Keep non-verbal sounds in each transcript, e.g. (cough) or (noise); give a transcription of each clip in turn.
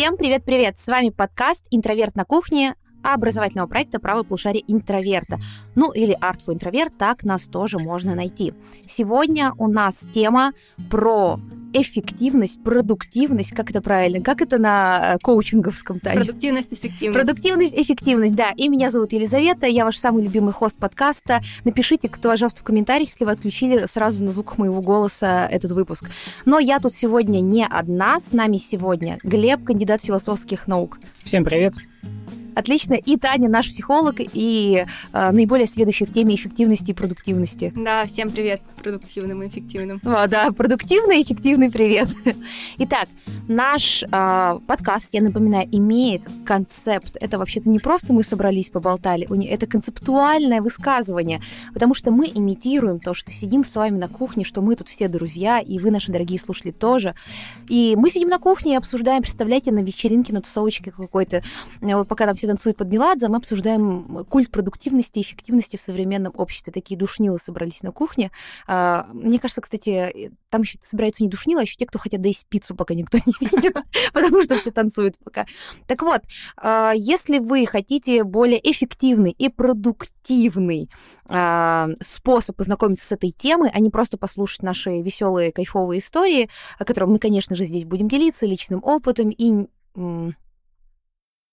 Всем привет-привет! С вами подкаст «Интроверт на кухне» образовательного проекта «Правое полушарие интроверта». Ну, или «Art for интроверт», так нас тоже можно найти. Сегодня у нас тема про эффективность, продуктивность, как это правильно, как это на э, коучинговском Тане? Продуктивность, эффективность. Продуктивность, эффективность, да. И меня зовут Елизавета, я ваш самый любимый хост подкаста. Напишите, кто, пожалуйста, в комментариях, если вы отключили сразу на звуках моего голоса этот выпуск. Но я тут сегодня не одна, с нами сегодня Глеб, кандидат философских наук. Всем привет. Отлично. И Таня, наш психолог и э, наиболее сведущий в теме эффективности и продуктивности. Да, всем привет, продуктивным и эффективным. О, да, продуктивный и эффективный привет. (laughs) Итак, наш э, подкаст, я напоминаю, имеет концепт. Это вообще-то не просто мы собрались, поболтали, это концептуальное высказывание, потому что мы имитируем то, что сидим с вами на кухне, что мы тут все друзья, и вы, наши дорогие слушатели, тоже. И мы сидим на кухне и обсуждаем, представляете, на вечеринке, на тусовочке какой-то, э, пока нам все танцуют под Меладзе, мы обсуждаем культ продуктивности и эффективности в современном обществе. Такие душнилы собрались на кухне. А, мне кажется, кстати, там еще собираются не душнилы, а еще те, кто хотят доесть пиццу, пока никто не (laughs) видит, потому что все танцуют пока. Так вот, а, если вы хотите более эффективный и продуктивный а, способ познакомиться с этой темой, а не просто послушать наши веселые, кайфовые истории, о которых мы, конечно же, здесь будем делиться личным опытом и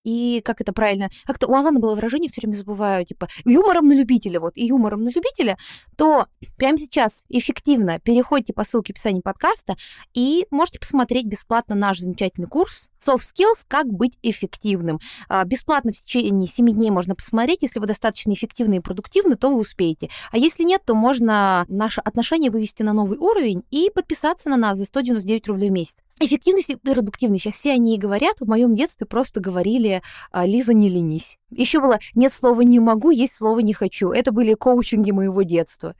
и как это правильно, как-то у Алана было выражение, все время забываю, типа, юмором на любителя, вот, и юмором на любителя, то прямо сейчас эффективно переходите по ссылке в описании подкаста и можете посмотреть бесплатно наш замечательный курс Soft Skills «Как быть эффективным». А, бесплатно в течение 7 дней можно посмотреть. Если вы достаточно эффективны и продуктивны, то вы успеете. А если нет, то можно наше отношение вывести на новый уровень и подписаться на нас за 199 рублей в месяц. Эффективность и продуктивность. Сейчас все они и говорят. В моем детстве просто говорили «А, «Лиза, не ленись». Еще было «нет слова не могу, есть слово не хочу». Это были коучинги моего детства.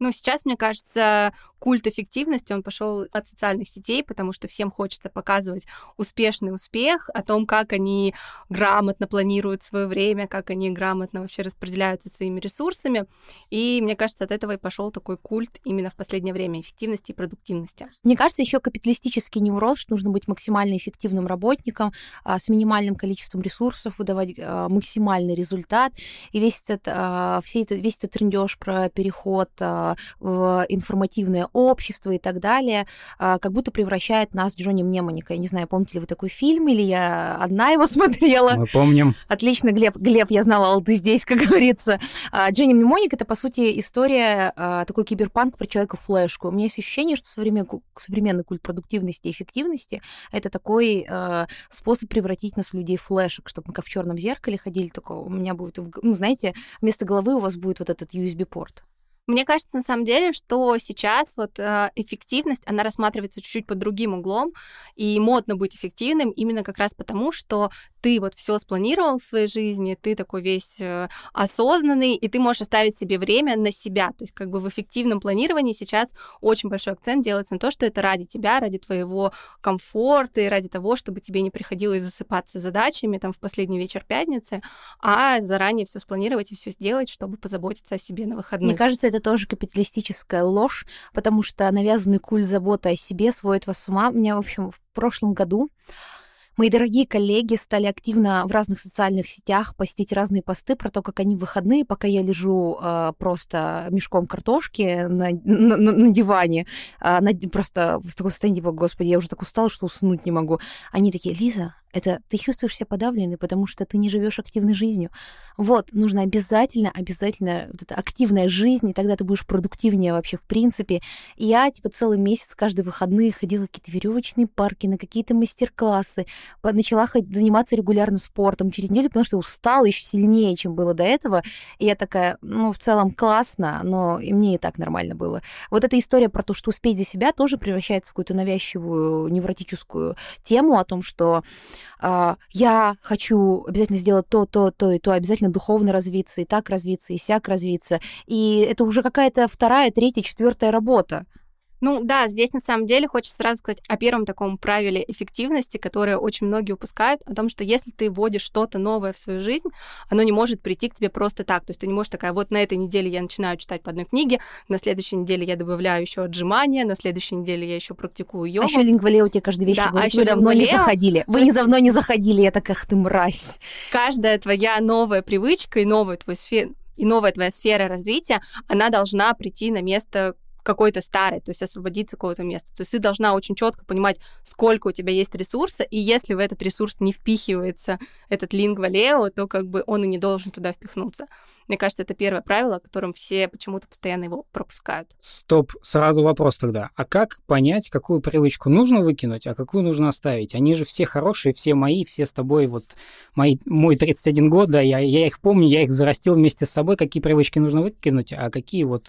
Ну, сейчас, мне кажется, культ эффективности, он пошел от социальных сетей, потому что всем хочется показывать успешный успех, о том, как они грамотно планируют свое время, как они грамотно вообще распределяются своими ресурсами. И мне кажется, от этого и пошел такой культ именно в последнее время эффективности и продуктивности. Мне кажется, еще капиталистический невроз, что нужно быть максимально эффективным работником, а, с минимальным количеством ресурсов, выдавать а, максимальный результат. И весь этот, а, все это, весь этот трендеж про переход в информативное общество и так далее, а, как будто превращает нас Джонни Мнемоника. Я не знаю, помните ли вы такой фильм, или я одна его (laughs) смотрела? Мы помним. Отлично, Глеб, Глеб, я знала, ал ты здесь, как (laughs) говорится. А, Джонни Мнемоник — это, по сути, история а, такой киберпанк про человека-флешку. У меня есть ощущение, что современный, современный культ продуктивности и эффективности — это такой способ превратить нас в людей флешек, чтобы мы как в черном зеркале ходили, только у меня будет, ну, знаете, вместо головы у вас будет вот этот USB-порт. Мне кажется, на самом деле, что сейчас вот э, эффективность, она рассматривается чуть-чуть под другим углом, и модно быть эффективным именно как раз потому, что ты вот все спланировал в своей жизни, ты такой весь э, осознанный, и ты можешь оставить себе время на себя. То есть как бы в эффективном планировании сейчас очень большой акцент делается на то, что это ради тебя, ради твоего комфорта и ради того, чтобы тебе не приходилось засыпаться задачами там в последний вечер пятницы, а заранее все спланировать и все сделать, чтобы позаботиться о себе на выходных. Мне кажется, это тоже капиталистическая ложь, потому что навязанный культ заботы о себе сводит вас с ума. Меня, в общем, в прошлом году Мои дорогие коллеги стали активно в разных социальных сетях постить разные посты про то, как они в выходные, пока я лежу э, просто мешком картошки на, на, на диване, э, на, просто в таком состоянии, типа, господи, я уже так устала, что уснуть не могу. Они такие, Лиза, это ты чувствуешь себя подавленной, потому что ты не живешь активной жизнью. Вот, нужно обязательно, обязательно вот эта активная жизнь, и тогда ты будешь продуктивнее вообще в принципе. И я, типа, целый месяц, каждые выходные ходила в какие-то веревочные парки, на какие-то мастер-классы, начала заниматься регулярно спортом через неделю, потому что устала еще сильнее, чем было до этого. И я такая, ну, в целом классно, но и мне и так нормально было. Вот эта история про то, что успеть за себя, тоже превращается в какую-то навязчивую невротическую тему о том, что я хочу обязательно сделать то, то, то и то, обязательно духовно развиться, и так развиться, и сяк развиться. И это уже какая-то вторая, третья, четвертая работа. Ну да, здесь на самом деле хочется сразу сказать о первом таком правиле эффективности, которое очень многие упускают, о том, что если ты вводишь что-то новое в свою жизнь, оно не может прийти к тебе просто так. То есть ты не можешь такая, вот на этой неделе я начинаю читать по одной книге, на следующей неделе я добавляю еще отжимания, на следующей неделе я еще практикую йогу. А еще лингвалео тебе каждый вечер да, говорит, а еще давно не заходили. Вы не давно не заходили, я так, ах ты мразь. Каждая твоя новая привычка и новая твой сфер и новая твоя сфера развития, она должна прийти на место какой-то старой, то есть освободиться какого-то места. То есть ты должна очень четко понимать, сколько у тебя есть ресурса, и если в этот ресурс не впихивается этот лингва лео, то как бы он и не должен туда впихнуться. Мне кажется, это первое правило, которым все почему-то постоянно его пропускают. Стоп, сразу вопрос тогда. А как понять, какую привычку нужно выкинуть, а какую нужно оставить? Они же все хорошие, все мои, все с тобой, вот мои, мой 31 год, да, я, я их помню, я их зарастил вместе с собой, какие привычки нужно выкинуть, а какие вот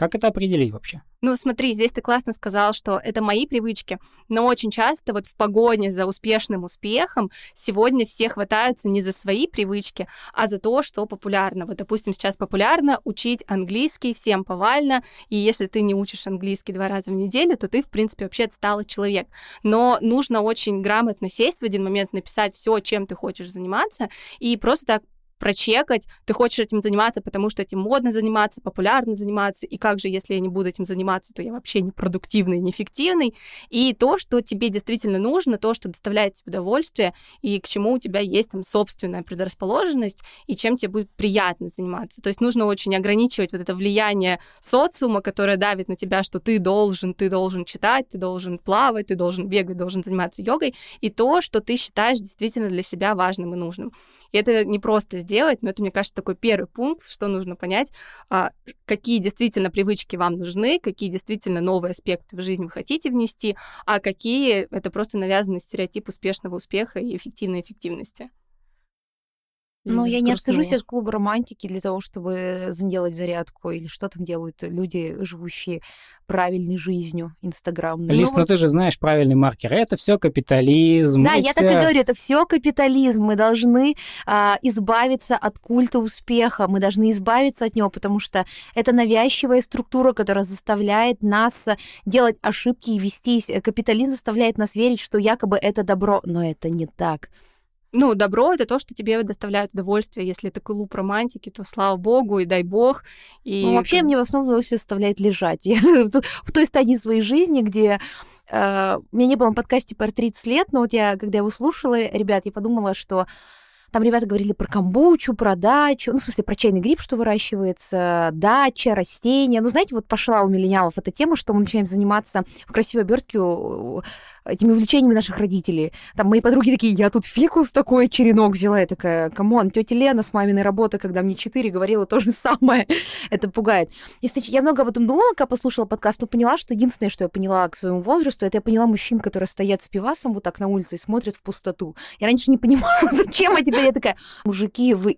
как это определить вообще? Ну, смотри, здесь ты классно сказал, что это мои привычки, но очень часто вот в погоне за успешным успехом сегодня все хватаются не за свои привычки, а за то, что популярно. Вот, допустим, сейчас популярно учить английский всем повально, и если ты не учишь английский два раза в неделю, то ты, в принципе, вообще отсталый человек. Но нужно очень грамотно сесть в один момент, написать все, чем ты хочешь заниматься, и просто так прочекать, ты хочешь этим заниматься, потому что этим модно заниматься, популярно заниматься, и как же, если я не буду этим заниматься, то я вообще не продуктивный, неэффективный, и то, что тебе действительно нужно, то, что доставляет тебе удовольствие, и к чему у тебя есть там собственная предрасположенность, и чем тебе будет приятно заниматься. То есть нужно очень ограничивать вот это влияние социума, которое давит на тебя, что ты должен, ты должен читать, ты должен плавать, ты должен бегать, должен заниматься йогой, и то, что ты считаешь действительно для себя важным и нужным. И это не просто сделать, но это, мне кажется, такой первый пункт, что нужно понять, а, какие действительно привычки вам нужны, какие действительно новые аспекты в жизнь вы хотите внести, а какие это просто навязанный стереотип успешного успеха и эффективной эффективности. Ну, я не откажусь от клуба романтики для того, чтобы сделать зарядку или что там делают люди, живущие правильной жизнью инстаграмной. Лиз, ну, ну вот... ты же знаешь правильный маркер. Это все капитализм. Да, я все... так и говорю, это все капитализм. Мы должны а, избавиться от культа успеха, мы должны избавиться от него, потому что это навязчивая структура, которая заставляет нас делать ошибки и вестись. Капитализм заставляет нас верить, что якобы это добро, но это не так. Ну, добро — это то, что тебе доставляет удовольствие. Если это клуб романтики, то слава богу и дай бог. И... Ну, вообще, мне в основном удовольствие доставляет лежать. (laughs) Я в той стадии своей жизни, где э, у меня не было на подкасте про 30 лет, но вот я, когда его слушала, ребят, я подумала, что там ребята говорили про камбучу, про дачу, ну, в смысле, про чайный гриб, что выращивается, дача, растения. Ну, знаете, вот пошла у миллениалов эта тема, что мы начинаем заниматься в красивой обертке этими увлечениями наших родителей. Там мои подруги такие, я тут фикус такой, черенок взяла. Я такая, come on, тетя Лена с маминой работы, когда мне четыре говорила то же самое. (laughs) Это пугает. Если, я много об этом думала, когда послушала подкаст, но поняла, что единственное, что я поняла к своему возрасту, это я поняла мужчин, которые стоят с пивасом вот так на улице и смотрят в пустоту. Я раньше не понимала, (laughs) зачем, а теперь я такая, мужики, вы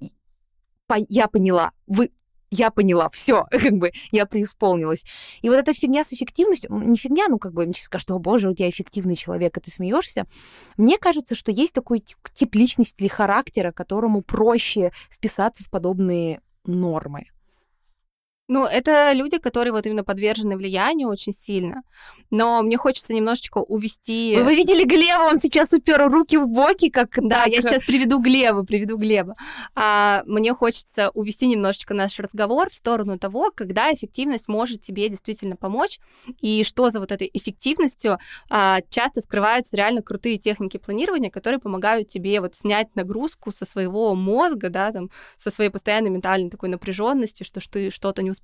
я поняла, вы я поняла, все, (laughs) как бы я преисполнилась. И вот эта фигня с эффективностью, не фигня, ну как бы мне скажут, о боже, у тебя эффективный человек, а ты смеешься. Мне кажется, что есть такой тип личности или характера, которому проще вписаться в подобные нормы. Ну, это люди, которые вот именно подвержены влиянию очень сильно. Но мне хочется немножечко увести. Вы, вы видели Глеба? Он сейчас упер руки в боки, как Да, так. я сейчас приведу Глеба, приведу Глеба. А, мне хочется увести немножечко наш разговор в сторону того, когда эффективность может тебе действительно помочь, и что за вот этой эффективностью а, часто скрываются реально крутые техники планирования, которые помогают тебе вот снять нагрузку со своего мозга, да, там, со своей постоянной ментальной такой напряженности, что, что ты что-то не успеваешь,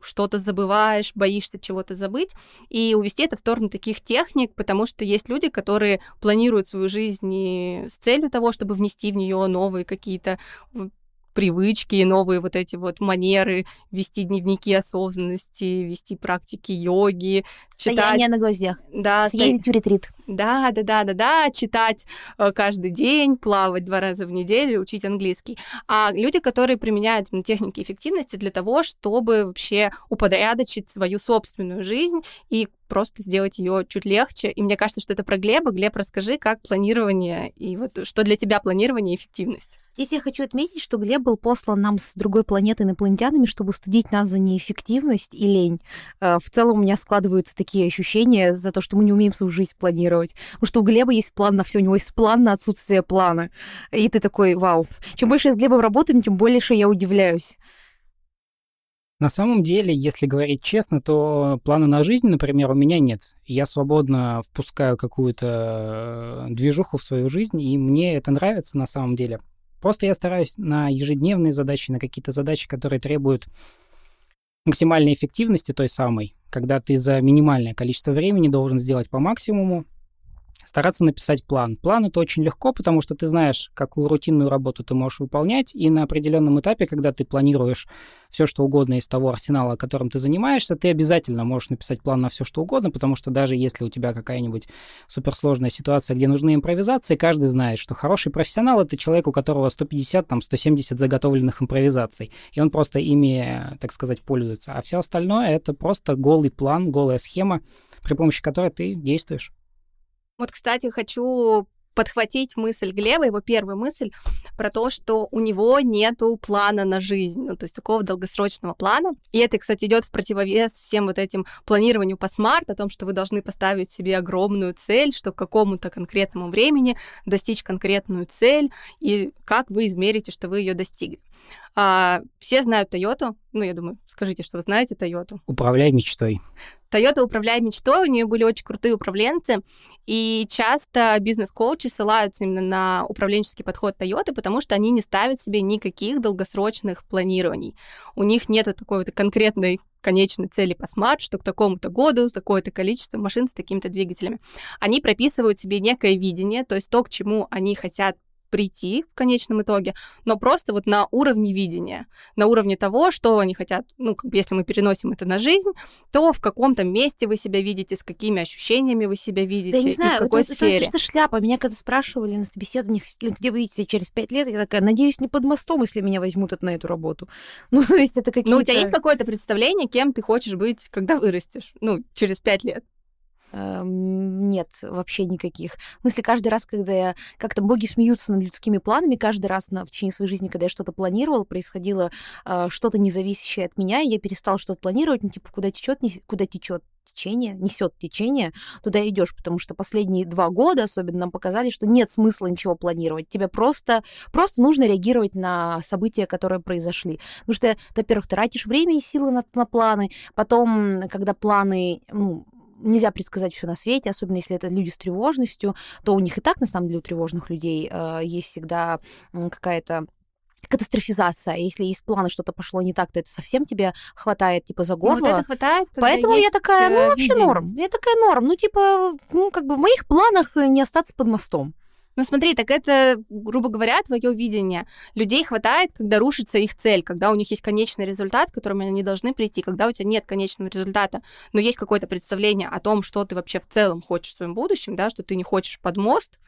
что-то забываешь, боишься чего-то забыть, и увести это в сторону таких техник, потому что есть люди, которые планируют свою жизнь с целью того, чтобы внести в нее новые какие-то привычки, новые вот эти вот манеры, вести дневники осознанности, вести практики йоги, читать... Стояние на гвоздях. Да. Съездить в ретрит. Да, да, да, да, да, читать э, каждый день, плавать два раза в неделю, учить английский. А люди, которые применяют техники эффективности для того, чтобы вообще упорядочить свою собственную жизнь и просто сделать ее чуть легче. И мне кажется, что это про Глеба. Глеб, расскажи, как планирование и вот что для тебя планирование и эффективность. Здесь я хочу отметить, что Глеб был послан нам с другой планеты инопланетянами, чтобы стыдить нас за неэффективность и лень. Э, в целом у меня складываются такие ощущения за то, что мы не умеем свою жизнь планировать. Потому что у Глеба есть план на все, у него есть план на отсутствие плана. И ты такой, вау. Чем больше я с Глебом работаем, тем больше я удивляюсь. На самом деле, если говорить честно, то плана на жизнь, например, у меня нет. Я свободно впускаю какую-то э, движуху в свою жизнь, и мне это нравится на самом деле. Просто я стараюсь на ежедневные задачи, на какие-то задачи, которые требуют максимальной эффективности той самой, когда ты за минимальное количество времени должен сделать по максимуму, стараться написать план. План это очень легко, потому что ты знаешь, какую рутинную работу ты можешь выполнять, и на определенном этапе, когда ты планируешь все, что угодно из того арсенала, которым ты занимаешься, ты обязательно можешь написать план на все, что угодно, потому что даже если у тебя какая-нибудь суперсложная ситуация, где нужны импровизации, каждый знает, что хороший профессионал — это человек, у которого 150, там, 170 заготовленных импровизаций, и он просто ими, так сказать, пользуется. А все остальное — это просто голый план, голая схема, при помощи которой ты действуешь. Вот, кстати, хочу подхватить мысль Глеба, его первую мысль про то, что у него нету плана на жизнь, ну, то есть такого долгосрочного плана. И это, кстати, идет в противовес всем вот этим планированию по смарт, о том, что вы должны поставить себе огромную цель, что к какому-то конкретному времени достичь конкретную цель, и как вы измерите, что вы ее достигли. А, все знают Toyota. Ну, я думаю, скажите, что вы знаете Toyota. Управляй мечтой. Toyota «Управляй мечтой», у нее были очень крутые управленцы, и часто бизнес-коучи ссылаются именно на управленческий подход Toyota, потому что они не ставят себе никаких долгосрочных планирований. У них нет такой вот конкретной конечной цели по смарт, что к такому-то году с такое-то количество машин с такими-то двигателями. Они прописывают себе некое видение, то есть то, к чему они хотят прийти в конечном итоге, но просто вот на уровне видения, на уровне того, что они хотят, ну, как бы если мы переносим это на жизнь, то в каком-то месте вы себя видите, с какими ощущениями вы себя видите, да, не знаю, и в какой это, сфере. Это, это шляпа. Меня когда спрашивали на собеседованиях, где вы видите через пять лет, я такая, надеюсь, не под мостом, если меня возьмут на эту работу. (laughs) Ну, то есть это какие-то... Ну, у тебя есть какое-то представление, кем ты хочешь быть, когда вырастешь? Ну, через пять лет. Эм, нет вообще никаких. В смысле, каждый раз, когда я... Как-то боги смеются над людскими планами, каждый раз на, в течение своей жизни, когда я что-то планировала, происходило э, что-то независящее от меня, и я перестала что-то планировать, ну, типа, куда течет, куда течет течение, несет течение, туда идешь, потому что последние два года особенно нам показали, что нет смысла ничего планировать. Тебе просто, просто нужно реагировать на события, которые произошли. Потому что, во-первых, тратишь время и силы на, на планы, потом, когда планы, ну, нельзя предсказать все на свете, особенно если это люди с тревожностью, то у них и так, на самом деле, у тревожных людей э, есть всегда какая-то катастрофизация. Если есть планы, что-то пошло не так, то это совсем тебе хватает, типа, за горло. Ну, вот это хватает, Поэтому я такая, ну, вообще видение. норм. Я такая норм. Ну, типа, ну, как бы в моих планах не остаться под мостом. Ну смотри, так это, грубо говоря, твое видение. Людей хватает, когда рушится их цель, когда у них есть конечный результат, к которому они должны прийти, когда у тебя нет конечного результата, но есть какое-то представление о том, что ты вообще в целом хочешь в своем будущем, да, что ты не хочешь под мост,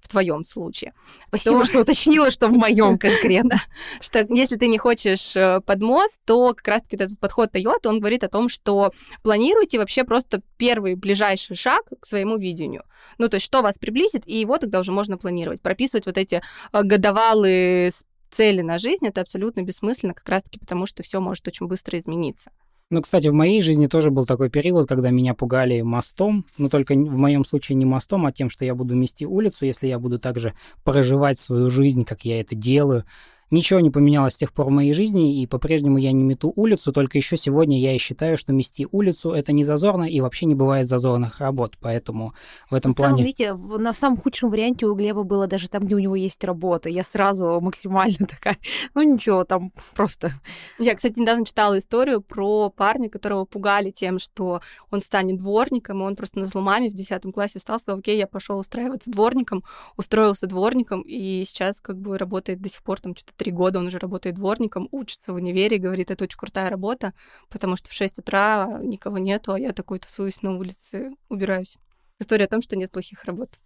в твоем случае. Спасибо, то... что уточнила, что в моем конкретно. (laughs) Что если ты не хочешь э, под мост, то как раз-таки этот подход Toyota, он говорит о том, что планируйте вообще просто первый ближайший шаг к своему видению. Ну, то есть что вас приблизит, и его тогда уже можно планировать. Прописывать вот эти э, годовалые цели на жизнь, это абсолютно бессмысленно, как раз-таки потому, что все может очень быстро измениться. Ну, кстати, в моей жизни тоже был такой период, когда меня пугали мостом, но только в моем случае не мостом, а тем, что я буду мести улицу, если я буду также проживать свою жизнь, как я это делаю, Ничего не поменялось с тех пор в моей жизни, и по-прежнему я не мету улицу, только еще сегодня я и считаю, что мести улицу — это не зазорно, и вообще не бывает зазорных работ, поэтому в этом в целом, плане... видите, на самом худшем варианте у Глеба было даже там, где у него есть работа. Я сразу максимально (laughs) такая, ну ничего, там просто... Я, кстати, недавно читала историю про парня, которого пугали тем, что он станет дворником, и он просто на зломами в 10 классе встал, сказал, окей, я пошел устраиваться дворником, устроился дворником, и сейчас как бы работает до сих пор там что-то три года он уже работает дворником, учится в универе, говорит, это очень крутая работа, потому что в 6 утра никого нету, а я такой тусуюсь на улице, убираюсь. История о том, что нет плохих работ.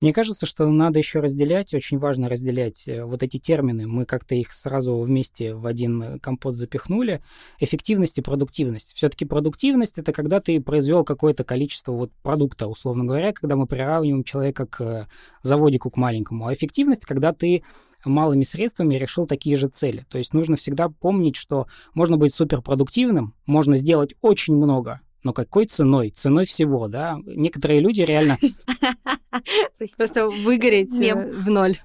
Мне кажется, что надо еще разделять, очень важно разделять э, вот эти термины. Мы как-то их сразу вместе в один компот запихнули. Эффективность и продуктивность. Все-таки продуктивность это когда ты произвел какое-то количество вот продукта, условно говоря, когда мы приравниваем человека к заводику к маленькому. А эффективность, когда ты малыми средствами решил такие же цели. То есть нужно всегда помнить, что можно быть суперпродуктивным, можно сделать очень много, но какой ценой? Ценой всего, да? Некоторые люди реально... (laughs) Просто выгореть э, в ноль.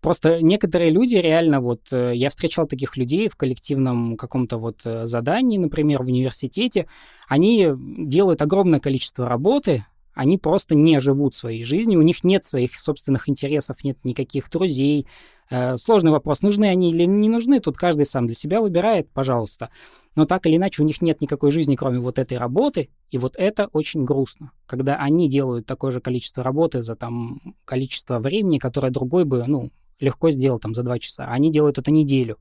Просто некоторые люди реально, вот э, я встречал таких людей в коллективном каком-то вот э, задании, например, в университете, они делают огромное количество работы, они просто не живут своей жизнью, у них нет своих собственных интересов, нет никаких друзей. Э, сложный вопрос, нужны они или не нужны, тут каждый сам для себя выбирает, пожалуйста. Но так или иначе у них нет никакой жизни, кроме вот этой работы, и вот это очень грустно, когда они делают такое же количество работы за там количество времени, которое другой бы, ну, легко сделал там за два часа. Они делают это неделю.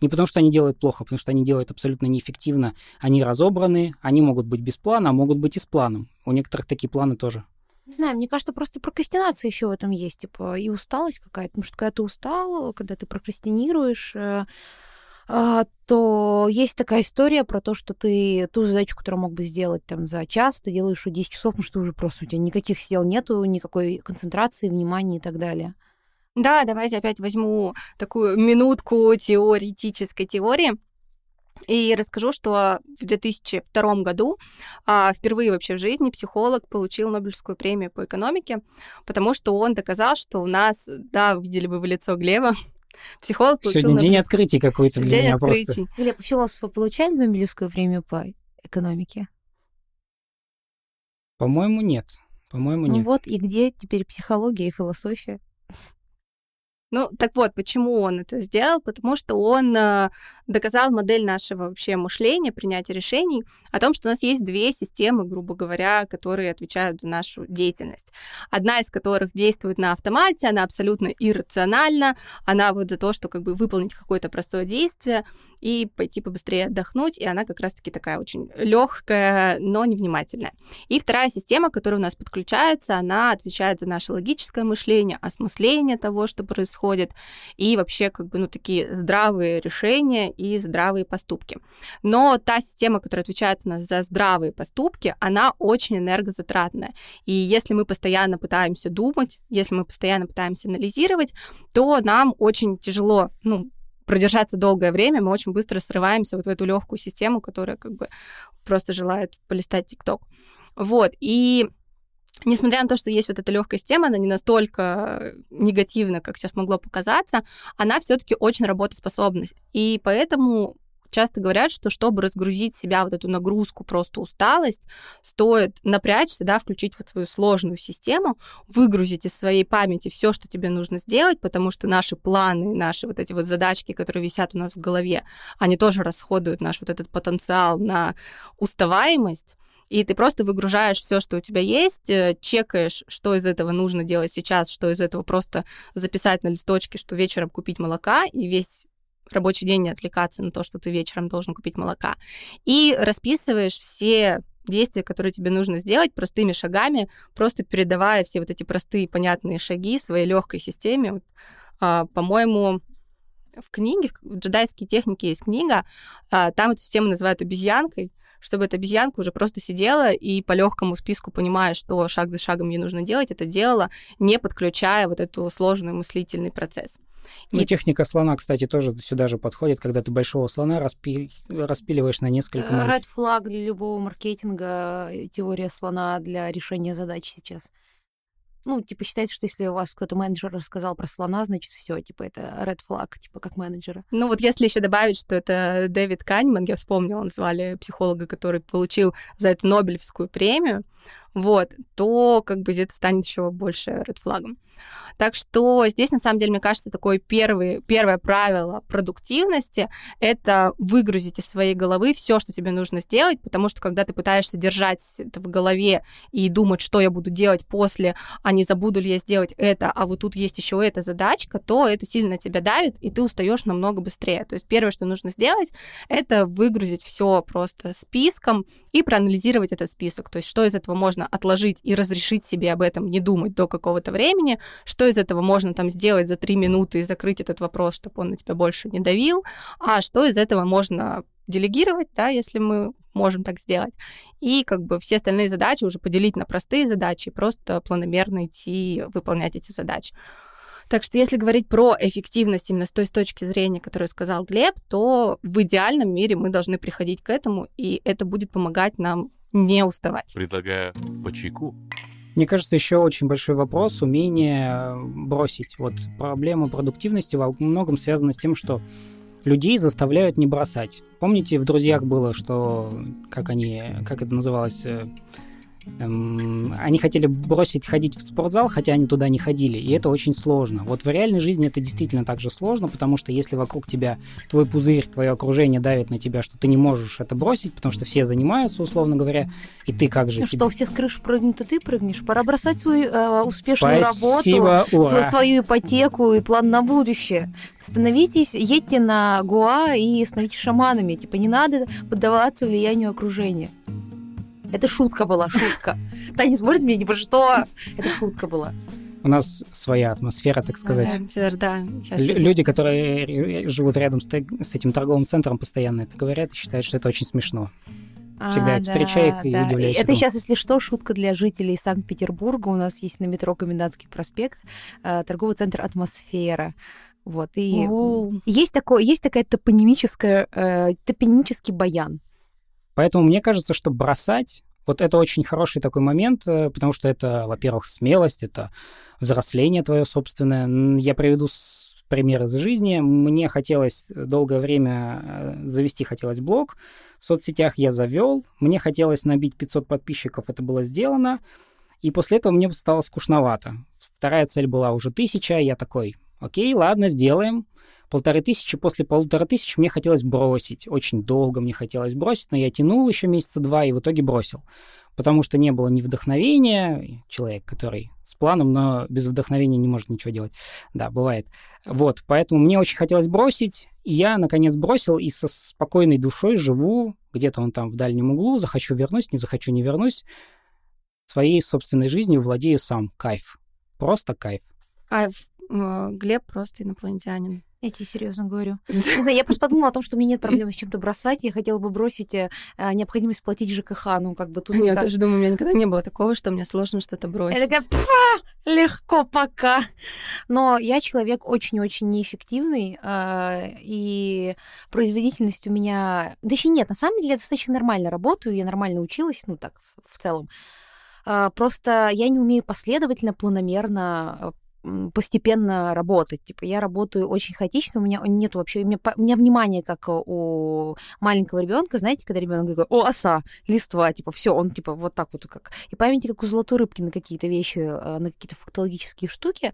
Не потому, что они делают плохо, а потому что они делают абсолютно неэффективно. Они разобраны, они могут быть без плана, а могут быть и с планом. У некоторых такие планы тоже. Не знаю, мне кажется, просто прокрастинация еще в этом есть, типа, и усталость какая-то. Потому что когда ты устал, когда ты прокрастинируешь, э, а, то есть такая история про то, что ты ту задачу, которую мог бы сделать там за час, ты делаешь уже 10 часов, потому что уже просто у тебя никаких сил нету, никакой концентрации, внимания и так далее. Да, давайте опять возьму такую минутку теоретической теории. И расскажу, что в 2002 году а, впервые вообще в жизни психолог получил Нобелевскую премию по экономике, потому что он доказал, что у нас, да, видели бы вы лицо Глеба, (laughs) психолог получил Сегодня Нобелевскую... день открытий какой-то для день меня открытий. просто. Глеб, философы получали Нобелевскую премию по экономике? По-моему, нет. По-моему, ну нет. вот и где теперь психология и философия? Ну, так вот, почему он это сделал? Потому что он э, доказал модель нашего вообще мышления, принятия решений о том, что у нас есть две системы, грубо говоря, которые отвечают за нашу деятельность. Одна из которых действует на автомате, она абсолютно иррациональна, она вот за то, что как бы выполнить какое-то простое действие и пойти побыстрее отдохнуть, и она как раз-таки такая очень легкая, но невнимательная. И вторая система, которая у нас подключается, она отвечает за наше логическое мышление, осмысление того, что происходит, и вообще как бы, ну, такие здравые решения и здравые поступки. Но та система, которая отвечает у нас за здравые поступки, она очень энергозатратная. И если мы постоянно пытаемся думать, если мы постоянно пытаемся анализировать, то нам очень тяжело, ну, продержаться долгое время, мы очень быстро срываемся вот в эту легкую систему, которая как бы просто желает полистать ТикТок. Вот, и Несмотря на то, что есть вот эта легкая система, она не настолько негативна, как сейчас могло показаться, она все-таки очень работоспособна. И поэтому часто говорят, что чтобы разгрузить себя вот эту нагрузку, просто усталость, стоит напрячься, да, включить вот свою сложную систему, выгрузить из своей памяти все, что тебе нужно сделать, потому что наши планы, наши вот эти вот задачки, которые висят у нас в голове, они тоже расходуют наш вот этот потенциал на уставаемость, и ты просто выгружаешь все, что у тебя есть, э, чекаешь, что из этого нужно делать сейчас, что из этого просто записать на листочке, что вечером купить молока, и весь рабочий день не отвлекаться на то, что ты вечером должен купить молока. И расписываешь все действия, которые тебе нужно сделать простыми шагами, просто передавая все вот эти простые понятные шаги своей легкой системе. Вот, а, по-моему, в книге, в джедайские техники есть книга, а, там эту систему называют обезьянкой, чтобы эта обезьянка уже просто сидела и по легкому списку, понимая, что шаг за шагом ей нужно делать, это делала, не подключая вот эту сложный мыслительный процесс. Ну, и... техника слона, кстати, тоже сюда же подходит, когда ты большого слона распи... распиливаешь на несколько э, Red флаг для любого маркетинга, э, теория слона для решения задач сейчас ну, типа, считается, что если у вас какой-то менеджер рассказал про слона, значит, все, типа, это red flag, типа, как менеджера. Ну, вот если еще добавить, что это Дэвид Канеман, я вспомнила, назвали психолога, который получил за это Нобелевскую премию, вот, то как бы это станет еще больше red флагом. Так что здесь, на самом деле, мне кажется, такое первый, первое правило продуктивности — это выгрузить из своей головы все, что тебе нужно сделать, потому что когда ты пытаешься держать это в голове и думать, что я буду делать после, а не забуду ли я сделать это, а вот тут есть еще эта задачка, то это сильно тебя давит, и ты устаешь намного быстрее. То есть первое, что нужно сделать, это выгрузить все просто списком и проанализировать этот список. То есть что из этого можно отложить и разрешить себе об этом не думать до какого-то времени, что из этого можно там сделать за три минуты и закрыть этот вопрос, чтобы он на тебя больше не давил, а что из этого можно делегировать, да, если мы можем так сделать. И как бы все остальные задачи уже поделить на простые задачи, просто планомерно идти выполнять эти задачи. Так что если говорить про эффективность именно с той точки зрения, которую сказал Глеб, то в идеальном мире мы должны приходить к этому, и это будет помогать нам не уставать. Предлагаю по чайку. Мне кажется, еще очень большой вопрос умение э, бросить. Вот проблема продуктивности во многом связана с тем, что людей заставляют не бросать. Помните, в «Друзьях» было, что, как они, как это называлось, э, они хотели бросить ходить в спортзал, хотя они туда не ходили, и это очень сложно. Вот в реальной жизни это действительно так же сложно, потому что если вокруг тебя твой пузырь, твое окружение давит на тебя, что ты не можешь это бросить, потому что все занимаются, условно говоря, и ты как же... Ну тебе... что, все с крыши прыгнут, и ты прыгнешь? Пора бросать свою э, успешную Спасибо, работу, ура. свою, свою ипотеку и план на будущее. Становитесь, едьте на Гуа и становитесь шаманами. Типа не надо поддаваться влиянию окружения. Это шутка была, шутка. Таня смотрит мне, типа, что? Это шутка была. У нас своя атмосфера, так сказать. Да, да, я- Люди, которые живут рядом с, с этим торговым центром, постоянно это говорят и считают, что это очень смешно. Всегда А, встречаю их и да. удивляюсь Это этому. сейчас, если что, шутка для жителей Санкт-Петербурга. У нас есть на метро Комендантский проспект э, торговый центр «Атмосфера». Вот, и О. есть, такое, есть такая топонимическая, э, топонимический баян. Поэтому мне кажется, что бросать, вот это очень хороший такой момент, э, потому что это, во-первых, смелость, это взросление твое собственное. Я приведу пример из жизни. Мне хотелось долгое время э, завести, хотелось блог. В соцсетях я завел. Мне хотелось набить 500 подписчиков, это было сделано. И после этого мне стало скучновато. Вторая цель была уже тысяча. Я такой, окей, ладно, сделаем полторы тысячи. После полутора тысяч мне хотелось бросить. Очень долго мне хотелось бросить, но я тянул еще месяца два и в итоге бросил. Потому что не было ни вдохновения. Человек, который с планом, но без вдохновения не может ничего делать. Да, бывает. Вот, поэтому мне очень хотелось бросить. И я, наконец, бросил и со спокойной душой живу. Где-то он там в дальнем углу. Захочу вернусь, не захочу не вернусь. Своей собственной жизнью владею сам. Кайф. Просто кайф. Кайф. Глеб просто инопланетянин. Я тебе серьезно говорю. (laughs) Не знаю, я просто подумала о том, что у меня нет проблем с чем-то бросать. Я хотела бы бросить э, э, необходимость платить ЖКХ. Ну, как бы тут... Я никак- тоже думаю, у меня никогда не было такого, что мне сложно что-то бросить. Я такая, «Пфа, легко пока. Но я человек очень-очень неэффективный, э, и производительность у меня... Да еще нет, на самом деле я достаточно нормально работаю, я нормально училась, ну так, в, целом. Просто я не умею последовательно, планомерно постепенно работать. Типа, я работаю очень хаотично, у меня нет вообще, у меня, у меня внимание, как у маленького ребенка, знаете, когда ребенок такой, о, оса, листва, типа, все, он типа вот так вот как. И памяти, как у золотой рыбки на какие-то вещи, э, на какие-то фактологические штуки,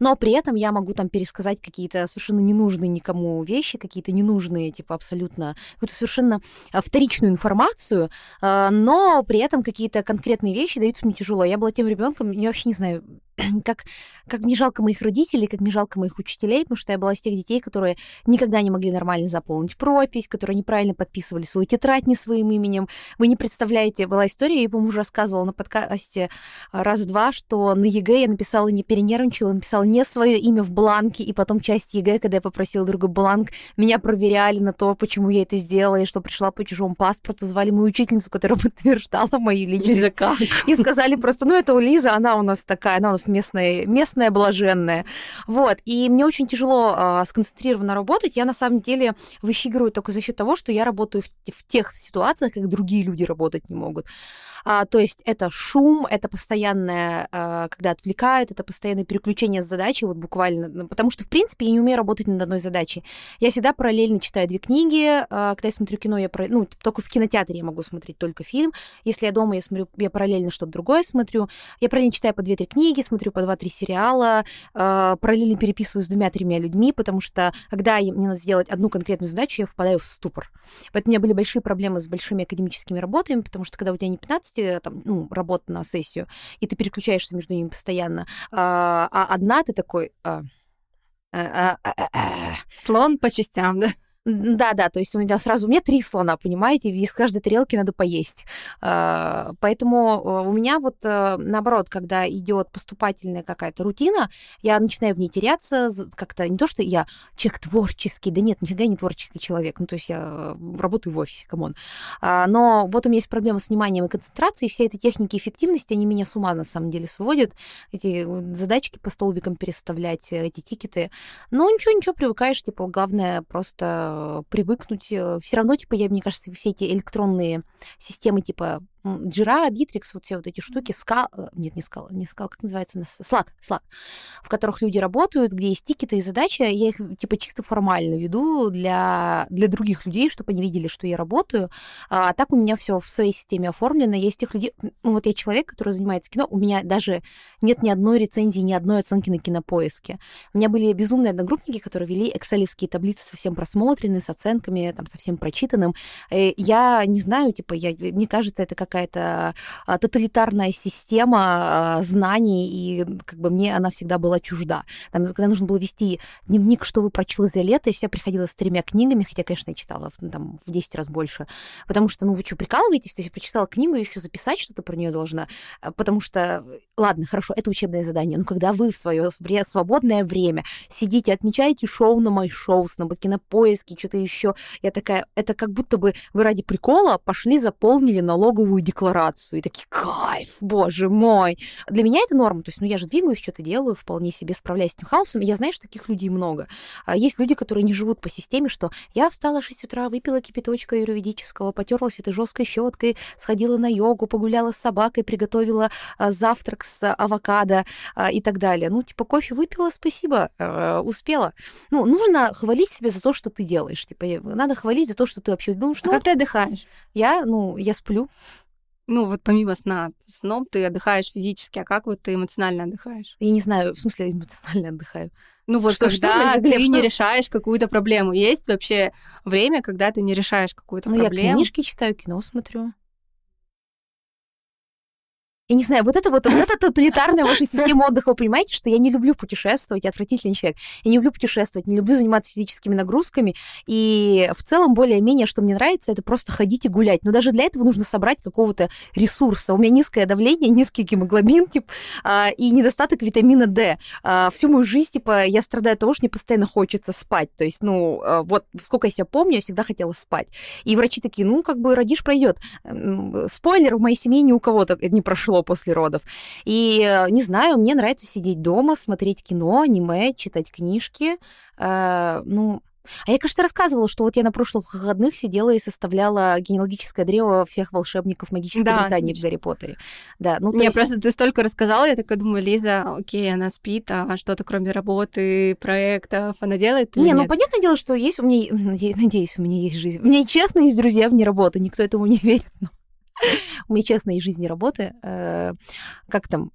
но при этом я могу там пересказать какие-то совершенно ненужные никому вещи, какие-то ненужные, типа, абсолютно, какую-то совершенно э, вторичную информацию, э, но при этом какие-то конкретные вещи даются мне тяжело. Я была тем ребенком, я вообще не знаю, (clears throat) как, как мне жалко моих родителей, как мне жалко моих учителей, потому что я была из тех детей, которые никогда не могли нормально заполнить пропись, которые неправильно подписывали свою тетрадь не своим именем. Вы не представляете, была история, я, по-моему, уже рассказывала на подкасте а, раз-два, что на ЕГЭ я написала, не перенервничала, написала не свое имя в бланке, и потом часть ЕГЭ, когда я попросила другой бланк, меня проверяли на то, почему я это сделала, и что пришла по чужому паспорту, звали мою учительницу, которая (laughs) подтверждала мою личность. Лиза, как? И сказали просто, ну, это у Лизы, она у нас такая, она у нас местная, местная блаженная. Вот. И мне очень тяжело а, сконцентрированно работать. Я, на самом деле, выщигрываю только за счет того, что я работаю в, в тех ситуациях, как другие люди работать не могут. А, то есть это шум, это постоянное, а, когда отвлекают, это постоянное переключение с задачи, вот буквально. Ну, Потому что, в принципе, я не умею работать над одной задачей. Я всегда параллельно читаю две книги. а, Когда я смотрю кино, я пара- ну, только в кинотеатре я могу смотреть только фильм. Если я дома, я смотрю, я параллельно что-то другое смотрю. Я параллельно читаю по две-три книги, смотрю по два-три сериала, а, параллельно переписываюсь с двумя-тремя людьми, потому что когда мне надо сделать одну конкретную задачу, я впадаю в ступор. Поэтому у меня были большие проблемы с большими академическими работами, потому что когда у тебя не 15 там, ну, работ на сессию, и ты переключаешься между ними постоянно, а, а одна ты такой... а, а, а, а, а, Слон по частям, да? Да, да, то есть у меня сразу, у меня три слона, понимаете, из каждой тарелки надо поесть. А, поэтому э, у меня вот э, наоборот, когда идет поступательная какая-то рутина, я начинаю в ней теряться, как-то не то, что я человек творческий, да нет, нифига не творческий человек, ну то есть я работаю в офисе, come on. Но вот у меня есть проблема с вниманием и концентрацией, все эти техники эффективности, они меня с ума на самом деле сводят, эти задачки по столбикам переставлять, эти тикеты. Но ничего, ничего, привыкаешь, типа, главное просто Э, привыкнуть. Э, все равно, типа, я, мне кажется, все эти электронные системы, типа Jira, Bittrex, вот все вот эти штуки, Скал, э, нет, не Скал, не Скал, как называется, Slack, Slack, в которых люди работают, где есть тикеты и задачи, я их, типа, чисто формально веду для, для других людей, чтобы они видели, что я работаю. А так у меня все в своей системе оформлено. Есть тех людей, ну, вот я человек, который занимается кино, у меня даже нет ни одной рецензии, ни одной оценки на кинопоиске. У меня были безумные одногруппники, которые вели экселевские таблицы совсем просмотренные, с оценками, там, совсем прочитанным. Э, я не знаю, типа, я, мне кажется, это как какая-то а, тоталитарная система а, знаний, и как бы мне она всегда была чужда. Там, когда нужно было вести дневник, что вы прочли за лето, я вся приходила с тремя книгами, хотя, конечно, я читала там, в 10 раз больше, потому что, ну, вы что, прикалываетесь? То есть я прочитала книгу, еще записать что-то про нее должна, а, потому что, ладно, хорошо, это учебное задание, но когда вы в свое свободное время сидите, отмечаете шоу на мой шоу, на кинопоиске, что-то еще, я такая, это как будто бы вы ради прикола пошли, заполнили налоговую декларацию, и такие, кайф, боже мой. Для меня это норма, то есть, ну, я же двигаюсь, что-то делаю, вполне себе справляюсь с этим хаосом, и я знаю, что таких людей много. А есть люди, которые не живут по системе, что я встала в 6 утра, выпила кипяточка юридического, потерлась этой жесткой щеткой, сходила на йогу, погуляла с собакой, приготовила а, завтрак с авокадо а, и так далее. Ну, типа, кофе выпила, спасибо, а, успела. Ну, нужно хвалить себя за то, что ты делаешь. Типа, надо хвалить за то, что ты вообще. Ну, а как ты отдыхаешь? Я, ну, я сплю. Ну, вот помимо сна, сном ты отдыхаешь физически, а как вот ты эмоционально отдыхаешь? Я не знаю, в смысле эмоционально отдыхаю. Ну вот что, когда что, ты не решаешь какую-то проблему. Есть вообще время, когда ты не решаешь какую-то ну, проблему? я книжки читаю, кино смотрю. Я не знаю, вот это вот, вот эта тоталитарная ваша система отдыха, вы понимаете, что я не люблю путешествовать, я отвратительный человек. Я не люблю путешествовать, не люблю заниматься физическими нагрузками. И в целом более-менее, что мне нравится, это просто ходить и гулять. Но даже для этого нужно собрать какого-то ресурса. У меня низкое давление, (laughs) низкий гемоглобин, типа, и недостаток витамина D. А, всю мою жизнь, типа, я страдаю от того, что мне постоянно хочется спать. То есть, ну, а, вот сколько я себя помню, я всегда хотела спать. И врачи такие, ну, как бы родишь, пройдет. Спойлер, в моей семье ни у кого-то не прошло тяжело после родов. И, э, не знаю, мне нравится сидеть дома, смотреть кино, аниме, читать книжки. Э, ну, а я, кажется, рассказывала, что вот я на прошлых выходных сидела и составляла генеалогическое древо всех волшебников магической да, Британии в Гарри Поттере. Да, ну, Не, есть... просто ты столько рассказала, я такая думаю, Лиза, окей, она спит, а что-то кроме работы, проектов она делает Не, ну, нет? ну, понятное дело, что есть у меня, (laughs) надеюсь, надеюсь, у меня есть жизнь. У меня, честно, есть друзья вне работы, никто этому не верит, но у меня честная из жизни работы. Э, как там?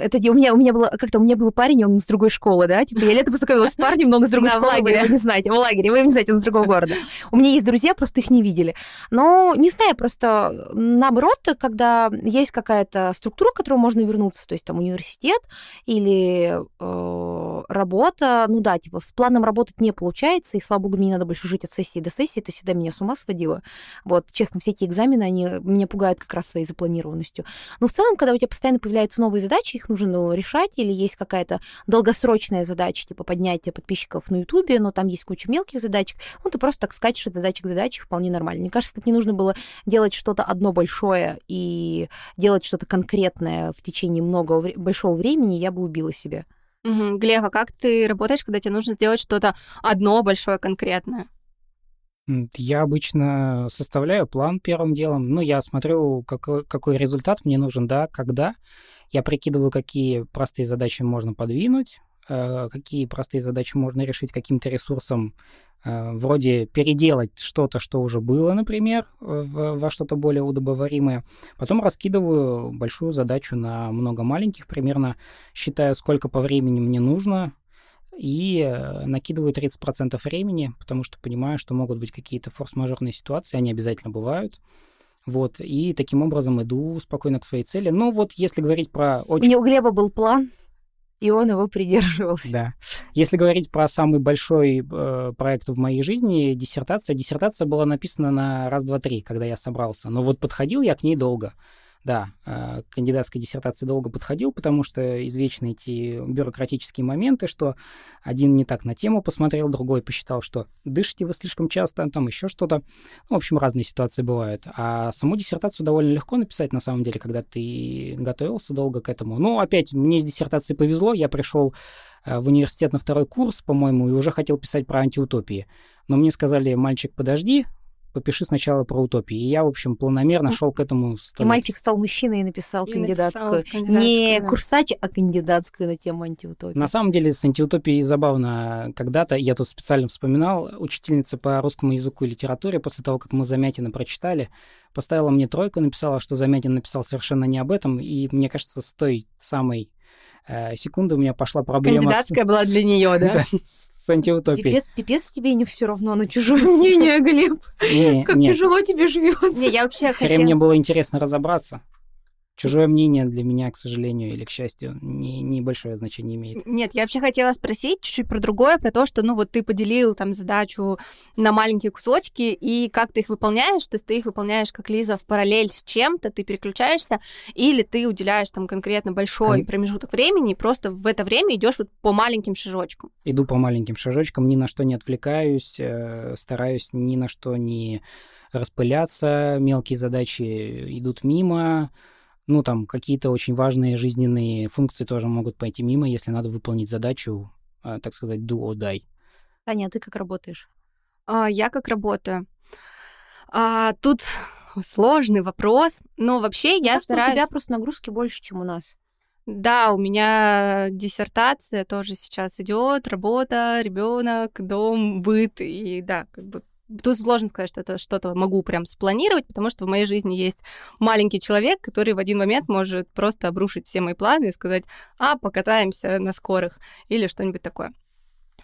Это у меня, у меня было, как-то у меня был парень, он из другой школы, да? Типа я лето познакомилась с парнем, но он из другой школы, в лагере. вы не знаете, в лагере, вы не знаете, он из другого города. У меня есть друзья, просто их не видели. Но не знаю, просто наоборот, когда есть какая-то структура, к которой можно вернуться, то есть там университет или э, работа, ну да, типа с планом работать не получается, и слава богу, мне не надо больше жить от сессии до сессии, это всегда меня с ума сводило. Вот, честно, все эти экзамены, они меня пугают как раз своей запланированностью. Но в целом, когда у тебя постоянно появляются новые задачи, их нужно ну, решать, или есть какая-то долгосрочная задача, типа поднятия подписчиков на Ютубе, но там есть куча мелких задачек, ну, ты просто так скачешь от задачи к задаче, вполне нормально. Мне кажется, чтобы не нужно было делать что-то одно большое и делать что-то конкретное в течение много большого времени, я бы убила себя. Угу. Глеб, а как ты работаешь, когда тебе нужно сделать что-то одно большое конкретное? Я обычно составляю план первым делом. Ну, я смотрю, какой, какой результат мне нужен, да, когда. Я прикидываю, какие простые задачи можно подвинуть, какие простые задачи можно решить каким-то ресурсом, э, вроде переделать что-то, что уже было, например, во что-то более удобоваримое. Потом раскидываю большую задачу на много маленьких, примерно считаю, сколько по времени мне нужно, и э, накидываю 30% времени, потому что понимаю, что могут быть какие-то форс-мажорные ситуации, они обязательно бывают. Вот, и таким образом иду спокойно к своей цели. Но вот если говорить про... Очень... У него у Глеба был план, и он его придерживался. Да. Если говорить про самый большой э, проект в моей жизни, диссертация, диссертация была написана на раз, два, три, когда я собрался. Но вот подходил я к ней долго. Да, э, к кандидатской диссертации долго подходил, потому что извечны эти бюрократические моменты, что один не так на тему посмотрел, другой посчитал, что дышите вы слишком часто, там еще что-то. Ну, в общем, разные ситуации бывают. А саму диссертацию довольно легко написать, на самом деле, когда ты готовился долго к этому. Ну, опять, мне с диссертацией повезло, я пришел э, в университет на второй курс, по-моему, и уже хотел писать про антиутопии. Но мне сказали, мальчик, подожди, попиши сначала про утопии. И я, в общем, планомерно шел к этому. И мальчик стал мужчиной и написал и кандидатскую. Написал кандидатскую. Не да. курсач, а кандидатскую на тему антиутопии. На самом деле с антиутопией забавно. Когда-то, я тут специально вспоминал, учительница по русскому языку и литературе, после того, как мы Замятина прочитали, поставила мне тройку, написала, что Замятин написал совершенно не об этом. И мне кажется, с той самой секунды у меня пошла проблема. Кандидатская с... была для нее, (laughs) да? с антиутопией. Пипец, пипец тебе не все равно на чужое мнение, Глеб. как тяжело тебе живется. Не, я вообще Скорее мне было интересно разобраться. Чужое мнение для меня, к сожалению или к счастью, не, небольшое значение имеет. Нет, я вообще хотела спросить чуть-чуть про другое, про то, что, ну, вот ты поделил там задачу на маленькие кусочки, и как ты их выполняешь, то есть ты их выполняешь, как Лиза, в параллель с чем-то, ты переключаешься, или ты уделяешь там конкретно большой а... промежуток времени, и просто в это время идешь вот по маленьким шажочкам. Иду по маленьким шажочкам, ни на что не отвлекаюсь, э, стараюсь ни на что не распыляться, мелкие задачи идут мимо, ну, там, какие-то очень важные жизненные функции тоже могут пойти мимо, если надо выполнить задачу, а, так сказать, do or die. Таня, а ты как работаешь? А, я как работаю? А, тут сложный вопрос, но вообще я Кажется, стараюсь... у тебя просто нагрузки больше, чем у нас. Да, у меня диссертация тоже сейчас идет, работа, ребенок, дом, быт, и да, как бы Тут сложно сказать, что это что-то могу прям спланировать, потому что в моей жизни есть маленький человек, который в один момент может просто обрушить все мои планы и сказать, а, покатаемся на скорых или что-нибудь такое.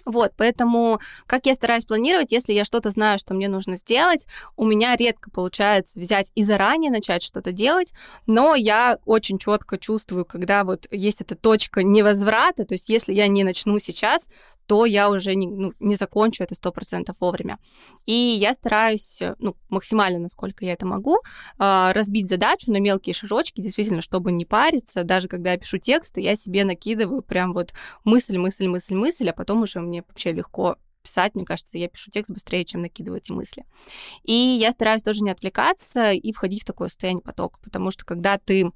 Вот, поэтому как я стараюсь планировать, если я что-то знаю, что мне нужно сделать, у меня редко получается взять и заранее начать что-то делать, но я очень четко чувствую, когда вот есть эта точка невозврата, то есть если я не начну сейчас, то я уже не, ну, не закончу это сто процентов вовремя. И я стараюсь, э, ну, максимально, насколько я это могу, а, разбить задачу на мелкие шажочки, действительно, чтобы не париться. Даже когда я пишу тексты, я себе накидываю прям вот мысль, мысль, мысль, мысль, а потом уже мне вообще легко писать, мне кажется, я пишу текст быстрее, чем накидываю эти мысли. И я стараюсь тоже не отвлекаться и входить в такое состояние потока, потому что когда ты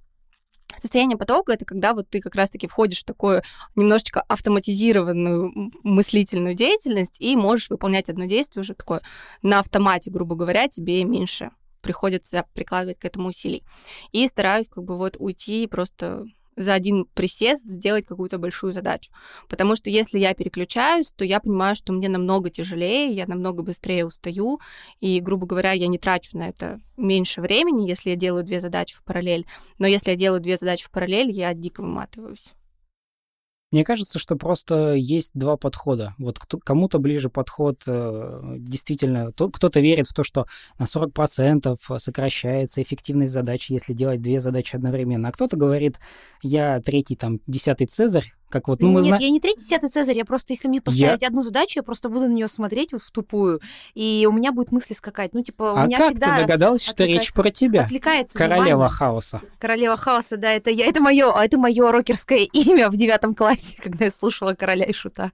Состояние потока — это когда вот ты как раз-таки входишь в такую немножечко автоматизированную мыслительную деятельность и можешь выполнять одно действие уже такое на автомате, грубо говоря, тебе меньше приходится прикладывать к этому усилий. И стараюсь как бы вот уйти просто за один присест сделать какую-то большую задачу. Потому что если я переключаюсь, то я понимаю, что мне намного тяжелее, я намного быстрее устаю, и, грубо говоря, я не трачу на это меньше времени, если я делаю две задачи в параллель. Но если я делаю две задачи в параллель, я дико выматываюсь. Мне кажется, что просто есть два подхода. Вот кому-то ближе подход э, действительно, кто-то верит в то, что на 40% сокращается эффективность задачи, если делать две задачи одновременно. А кто-то говорит, я третий, там, десятый Цезарь, как вот, ну, мы Нет, зна... я не третий, десятый Цезарь, я просто, если мне поставить я... одну задачу, я просто буду на нее смотреть вот в тупую, и у меня будет мысли скакать. Ну, типа, у а меня как всегда... ты догадалась, что речь про тебя? Отвлекается Королева внимание. хаоса. Королева хаоса, да, это я, это мое, это мое рокерское (laughs) имя в девятом классе, когда я слушала Короля и Шута.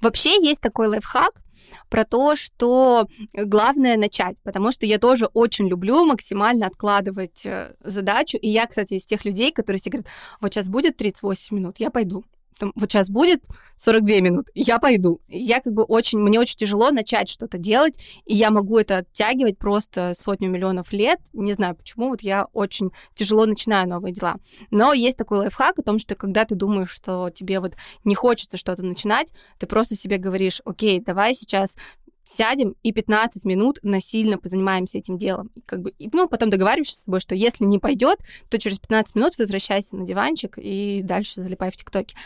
Вообще есть такой лайфхак, про то, что главное начать, потому что я тоже очень люблю максимально откладывать э, задачу. И я, кстати, из тех людей, которые себе говорят, вот сейчас будет 38 минут, я пойду там, вот сейчас будет 42 минуты, я пойду. Я как бы очень, мне очень тяжело начать что-то делать, и я могу это оттягивать просто сотню миллионов лет. Не знаю почему, вот я очень тяжело начинаю новые дела. Но есть такой лайфхак о том, что когда ты думаешь, что тебе вот не хочется что-то начинать, ты просто себе говоришь, окей, давай сейчас сядем и 15 минут насильно позанимаемся этим делом. И как бы, и, ну, потом договариваешься с собой, что если не пойдет, то через 15 минут возвращайся на диванчик и дальше залипай в ТикТоке.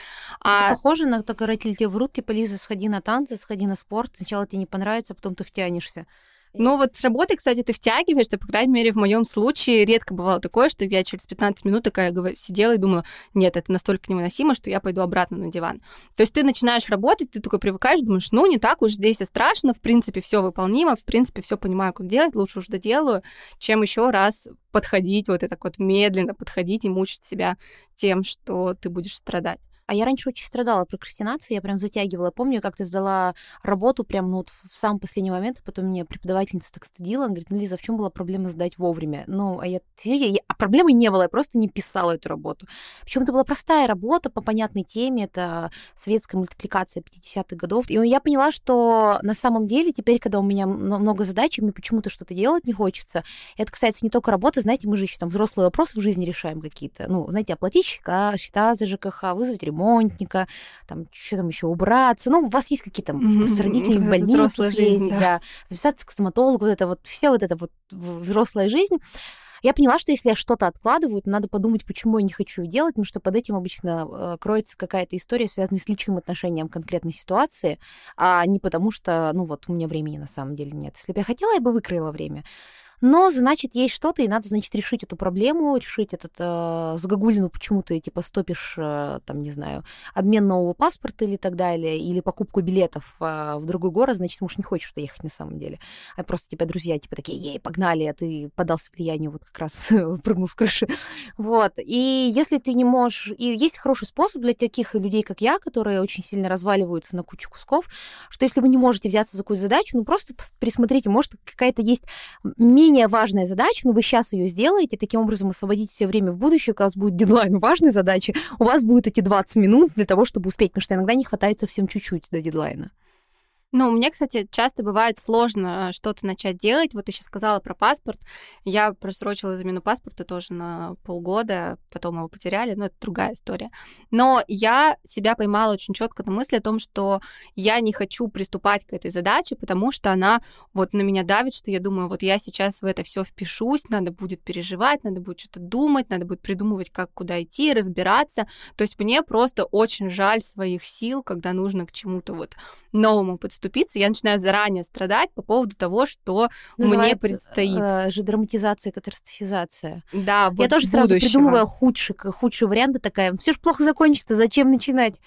А... Это похоже на то, когда родители тебе врут, типа, Лиза, сходи на танцы, сходи на спорт, сначала тебе не понравится, потом ты втянешься. Ну вот с работы, кстати, ты втягиваешься, по крайней мере, в моем случае редко бывало такое, что я через 15 минут такая сидела и думала, нет, это настолько невыносимо, что я пойду обратно на диван. То есть ты начинаешь работать, ты такой привыкаешь, думаешь, ну не так уж здесь и страшно, в принципе, все выполнимо, в принципе, все понимаю, как делать, лучше уж доделаю, чем еще раз подходить, вот это вот медленно подходить и мучить себя тем, что ты будешь страдать. А я раньше очень страдала прокрастинацией, я прям затягивала. Помню, как ты сдала работу прям ну, вот в самый последний момент, а потом мне преподавательница так стыдила, она говорит, ну, Лиза, в чем была проблема сдать вовремя? Ну, а я, я, а проблемы не было, я просто не писала эту работу. Причем это была простая работа по понятной теме, это светская мультипликация 50-х годов. И я поняла, что на самом деле теперь, когда у меня много задач, мне почему-то что-то делать не хочется, это касается не только работы, знаете, мы же еще там взрослые вопросы в жизни решаем какие-то. Ну, знаете, оплатить счета, счета за ЖКХ, вызвать ремонтника, там, что там еще, убраться. Ну, у вас есть какие-то mm-hmm. с родителями в больнице взрослая жизнь, да. да. Записаться к стоматологу, вот это вот, все вот это вот взрослая жизнь. Я поняла, что если я что-то откладываю, то надо подумать, почему я не хочу делать, потому что под этим обычно э, кроется какая-то история, связанная с личным отношением к конкретной ситуации, а не потому что, ну вот, у меня времени на самом деле нет. Если бы я хотела, я бы выкроила время. Но, значит, есть что-то, и надо, значит, решить эту проблему, решить этот э, загогулину, почему ты, типа, стопишь, э, там, не знаю, обмен нового паспорта или так далее, или покупку билетов э, в другой город, значит, может, не хочешь туда ехать на самом деле. А просто тебя друзья, типа, такие, ей, погнали, а ты подался влиянию, вот как раз (laughs) прыгнул с крыши. Вот. И если ты не можешь... И есть хороший способ для таких людей, как я, которые очень сильно разваливаются на кучу кусков, что если вы не можете взяться за какую-то задачу, ну, просто присмотрите, может, какая-то есть менее менее важная задача, но вы сейчас ее сделаете, таким образом освободите себе время в будущее, когда у вас будет дедлайн важной задачи, у вас будет эти 20 минут для того, чтобы успеть, потому что иногда не хватает совсем чуть-чуть до дедлайна. Ну, мне, кстати, часто бывает сложно что-то начать делать. Вот ты сейчас сказала про паспорт. Я просрочила замену паспорта тоже на полгода, потом его потеряли, но это другая история. Но я себя поймала очень четко на мысли о том, что я не хочу приступать к этой задаче, потому что она вот на меня давит, что я думаю, вот я сейчас в это все впишусь, надо будет переживать, надо будет что-то думать, надо будет придумывать, как куда идти, разбираться. То есть мне просто очень жаль своих сил, когда нужно к чему-то вот новому подступить оступиться, я начинаю заранее страдать по поводу того, что Называется, мне предстоит. Э, же драматизация, катастрофизация. Да, вот Я тоже будущего. сразу придумываю худший, худший вариант, такая, все же плохо закончится, зачем начинать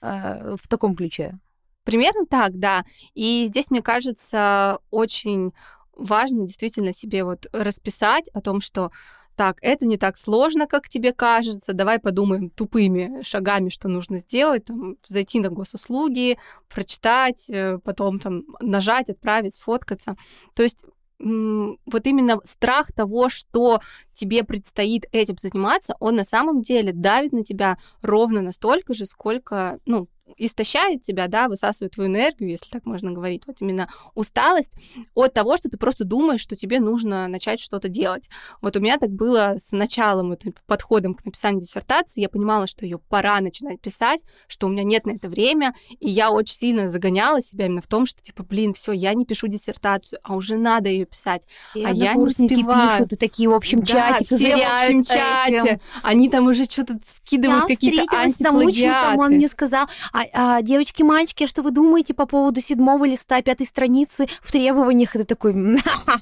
э, в таком ключе? Примерно так, да. И здесь, мне кажется, очень важно действительно себе вот расписать о том, что так, это не так сложно, как тебе кажется, давай подумаем тупыми шагами, что нужно сделать, там, зайти на госуслуги, прочитать, э, потом там нажать, отправить, сфоткаться. То есть вот именно страх того, что тебе предстоит этим заниматься, он на самом деле давит на тебя ровно настолько же, сколько, ну, истощает тебя, да, высасывает твою энергию, если так можно говорить, вот именно усталость от того, что ты просто думаешь, что тебе нужно начать что-то делать. Вот у меня так было с началом, вот, подходом к написанию диссертации, я понимала, что ее пора начинать писать, что у меня нет на это время, и я очень сильно загоняла себя именно в том, что, типа, блин, все, я не пишу диссертацию, а уже надо ее писать, все а я не успеваю. пишут, и такие в общем чате, да, все в общем чате, этим. они там уже что-то скидывают какие-то антиплагиаты. он мне сказал, а, а, девочки, мальчики, а что вы думаете по поводу седьмого листа пятой страницы в требованиях? Это такой... (laughs)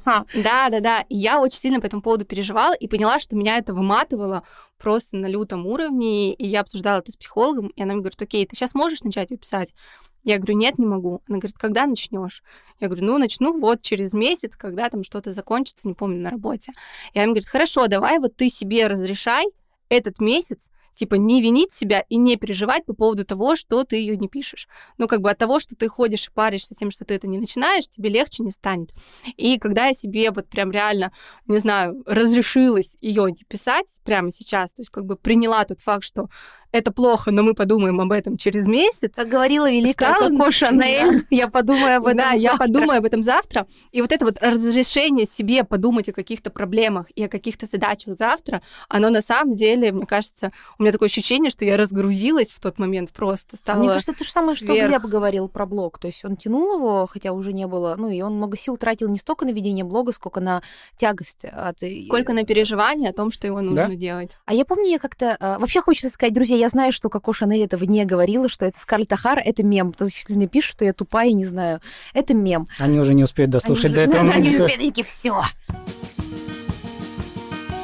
Да, да, да. Я очень сильно по этому поводу переживала и поняла, что меня это выматывало просто на лютом уровне. И я обсуждала это с психологом, и она мне говорит, окей, ты сейчас можешь начать ее писать? Я говорю, нет, не могу. Она говорит, когда начнешь? Я говорю, ну, начну вот через месяц, когда там что-то закончится, не помню, на работе. И она говорит, хорошо, давай вот ты себе разрешай этот месяц типа не винить себя и не переживать по поводу того, что ты ее не пишешь. Ну, как бы от того, что ты ходишь и паришься тем, что ты это не начинаешь, тебе легче не станет. И когда я себе вот прям реально, не знаю, разрешилась ее не писать прямо сейчас, то есть как бы приняла тот факт, что это плохо, но мы подумаем об этом через месяц. Как говорила великая Коко Шанель, я подумаю об этом Да, я подумаю об этом завтра. И вот это вот разрешение себе подумать о каких-то проблемах и о каких-то задачах завтра, оно на самом деле, мне кажется, у меня такое ощущение, что я разгрузилась в тот момент просто. Стала мне кажется, то же самое, сверх... что Глеб говорил про блог. То есть он тянул его, хотя уже не было, ну и он много сил тратил не столько на ведение блога, сколько на тягость. От... Сколько на переживание о том, что его нужно да? делать. А я помню, я как-то... А, вообще хочется сказать, друзья, я я знаю, что Коко Шанель этого не говорила, что это Скарлетт Ахара, это мем. Кто-то чуть ли не пишет, что я тупая, не знаю. Это мем. Они уже не успеют дослушать Они до уже- этого. (laughs) Они не успели, такие, все.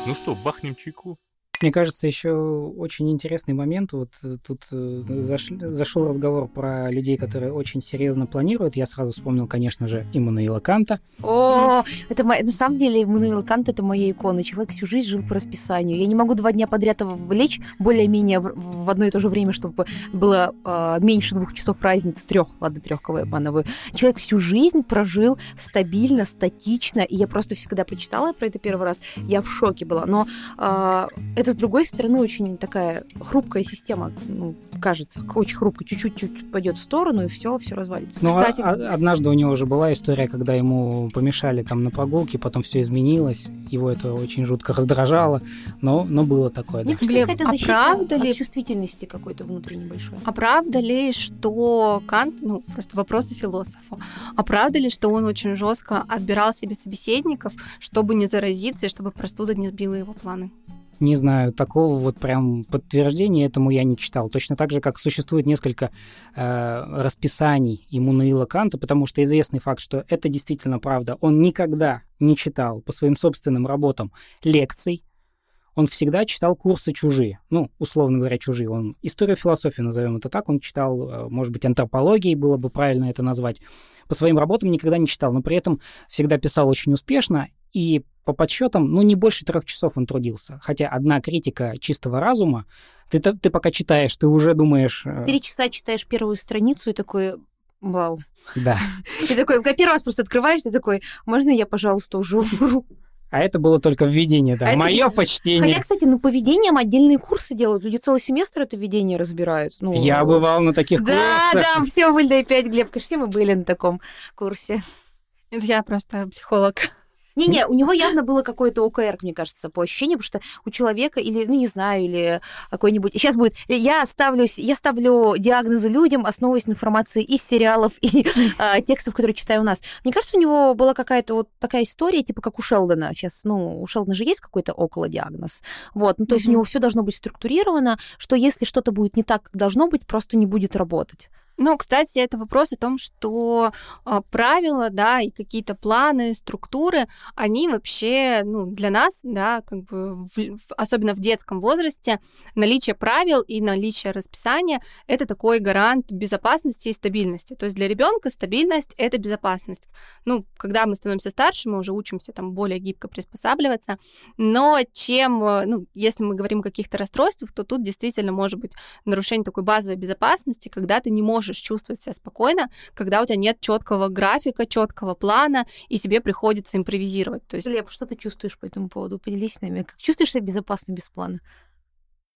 Ну что, бахнем чайку? Мне кажется, еще очень интересный момент. Вот э, тут э, заш- зашел разговор про людей, которые очень серьезно планируют. Я сразу вспомнил, конечно же, Иммануила Канта. О, это на самом деле Мануэл Кант это моя икона. Человек всю жизнь жил по расписанию. Я не могу два дня подряд лечь более-менее в одно и то же время, чтобы было э, меньше двух часов разницы, трех, ладно, трех, кого я обманываю. Человек всю жизнь прожил стабильно, статично, и я просто всегда прочитала про это первый раз, я в шоке была. Но э, это, с другой стороны, очень такая хрупкая система, ну, кажется, очень хрупкая, чуть-чуть чуть пойдет в сторону, и все, все развалится. Но Кстати- а- а- однажды у него уже была история, когда ему помешали там на прогулке, потом все изменилось. Его это очень жутко раздражало. Но, но было такое, да. Мне кажется, Глеб, какая-то а защита правда ли- от чувствительности какой-то внутренней большой. А правда ли, что Кант, ну, просто вопросы философу, а правда ли, что он очень жестко отбирал себе собеседников, чтобы не заразиться и чтобы простуда не сбила его планы? Не знаю, такого вот прям подтверждения этому я не читал. Точно так же, как существует несколько э, расписаний Иммануила Канта, потому что известный факт, что это действительно правда. Он никогда не читал по своим собственным работам лекций, он всегда читал курсы чужие. Ну, условно говоря, чужие. Он историю философии, назовем это так, он читал, э, может быть, антропологией, было бы правильно это назвать. По своим работам никогда не читал, но при этом всегда писал очень успешно, и по подсчетам, ну, не больше трех часов он трудился. Хотя одна критика чистого разума, ты, ты пока читаешь, ты уже думаешь... э, Три часа читаешь первую страницу и такой, вау. Да. (laughs) И такой, когда первый раз просто открываешь, ты такой, можно я, пожалуйста, уже умру? А это было только введение, да. А это- Мое почтение. Хотя, кстати, ну, по ведениям отдельные курсы делают. Люди целый семестр это ведение разбирают. Ну, Я бывал на таких Да, курсах. да, все были, да, опять, Глеб, конечно, все мы были на таком курсе. Это я просто психолог. Не-не, у него явно было какое-то ОКР, мне кажется, по ощущению, потому что у человека или, ну, не знаю, или какой-нибудь... Сейчас будет... Я ставлю, я ставлю диагнозы людям, основываясь на информации из сериалов и (laughs) а, текстов, которые читаю у нас. Мне кажется, у него была какая-то вот такая история, типа как у Шелдона. Сейчас, ну, у Шелдона же есть какой-то около диагноз. Вот, ну, то есть у него все должно быть структурировано, что если что-то будет не так, как должно быть, просто не будет работать. Ну, кстати, это вопрос о том, что а, правила, да, и какие-то планы, структуры, они вообще, ну, для нас, да, как бы, в- особенно в детском возрасте, наличие правил и наличие расписания — это такой гарант безопасности и стабильности. То есть для ребенка стабильность — это безопасность. Ну, когда мы становимся старше, мы уже учимся там более гибко приспосабливаться, но чем, э, ну, если мы говорим о каких-то расстройствах, то тут действительно может быть нарушение такой базовой безопасности, когда ты не можешь чувствовать себя спокойно, когда у тебя нет четкого графика, четкого плана, и тебе приходится импровизировать. То есть Глеб, что ты чувствуешь по этому поводу? Поделись с нами. Как чувствуешь себя безопасно без плана?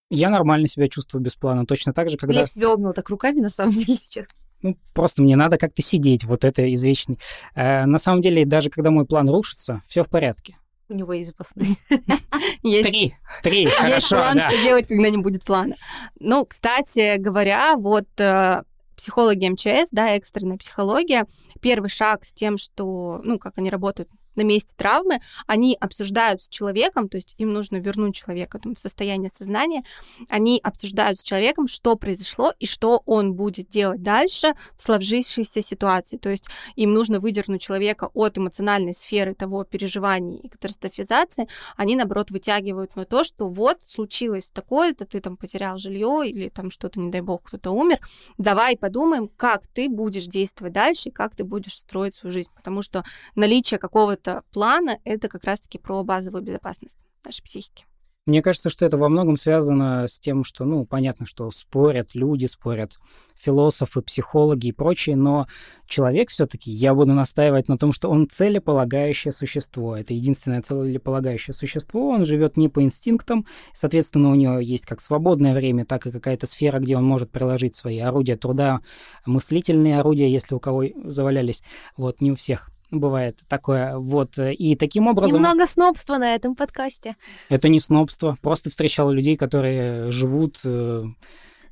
Я нормально себя чувствую без плана. Точно так же, когда... Глеб себя обнял так руками, на самом (laughs) деле, сейчас. Ну, просто мне надо как-то сидеть. Вот это извечный. Э, на самом деле, даже когда мой план рушится, все в порядке. У него есть запасные. (laughs) Три. Три. Есть план, что делать, когда не будет плана. Ну, кстати говоря, вот э, психологи МЧС, да, экстренная психология, первый шаг с тем, что, ну, как они работают на месте травмы, они обсуждают с человеком, то есть им нужно вернуть человека там, в состояние сознания, они обсуждают с человеком, что произошло и что он будет делать дальше в сложившейся ситуации. То есть им нужно выдернуть человека от эмоциональной сферы того переживания и катастрофизации, они, наоборот, вытягивают на то, что вот случилось такое-то, ты там потерял жилье или там что-то, не дай бог, кто-то умер, давай подумаем, как ты будешь действовать дальше, как ты будешь строить свою жизнь, потому что наличие какого-то плана — это как раз-таки про базовую безопасность нашей психики. Мне кажется, что это во многом связано с тем, что, ну, понятно, что спорят люди, спорят философы, психологи и прочие, но человек все-таки, я буду настаивать на том, что он целеполагающее существо. Это единственное целеполагающее существо. Он живет не по инстинктам, соответственно, у него есть как свободное время, так и какая-то сфера, где он может приложить свои орудия труда, мыслительные орудия, если у кого завалялись. Вот, не у всех бывает такое. Вот. И таким образом... Немного снобства на этом подкасте. Это не снобство. Просто встречал людей, которые живут э,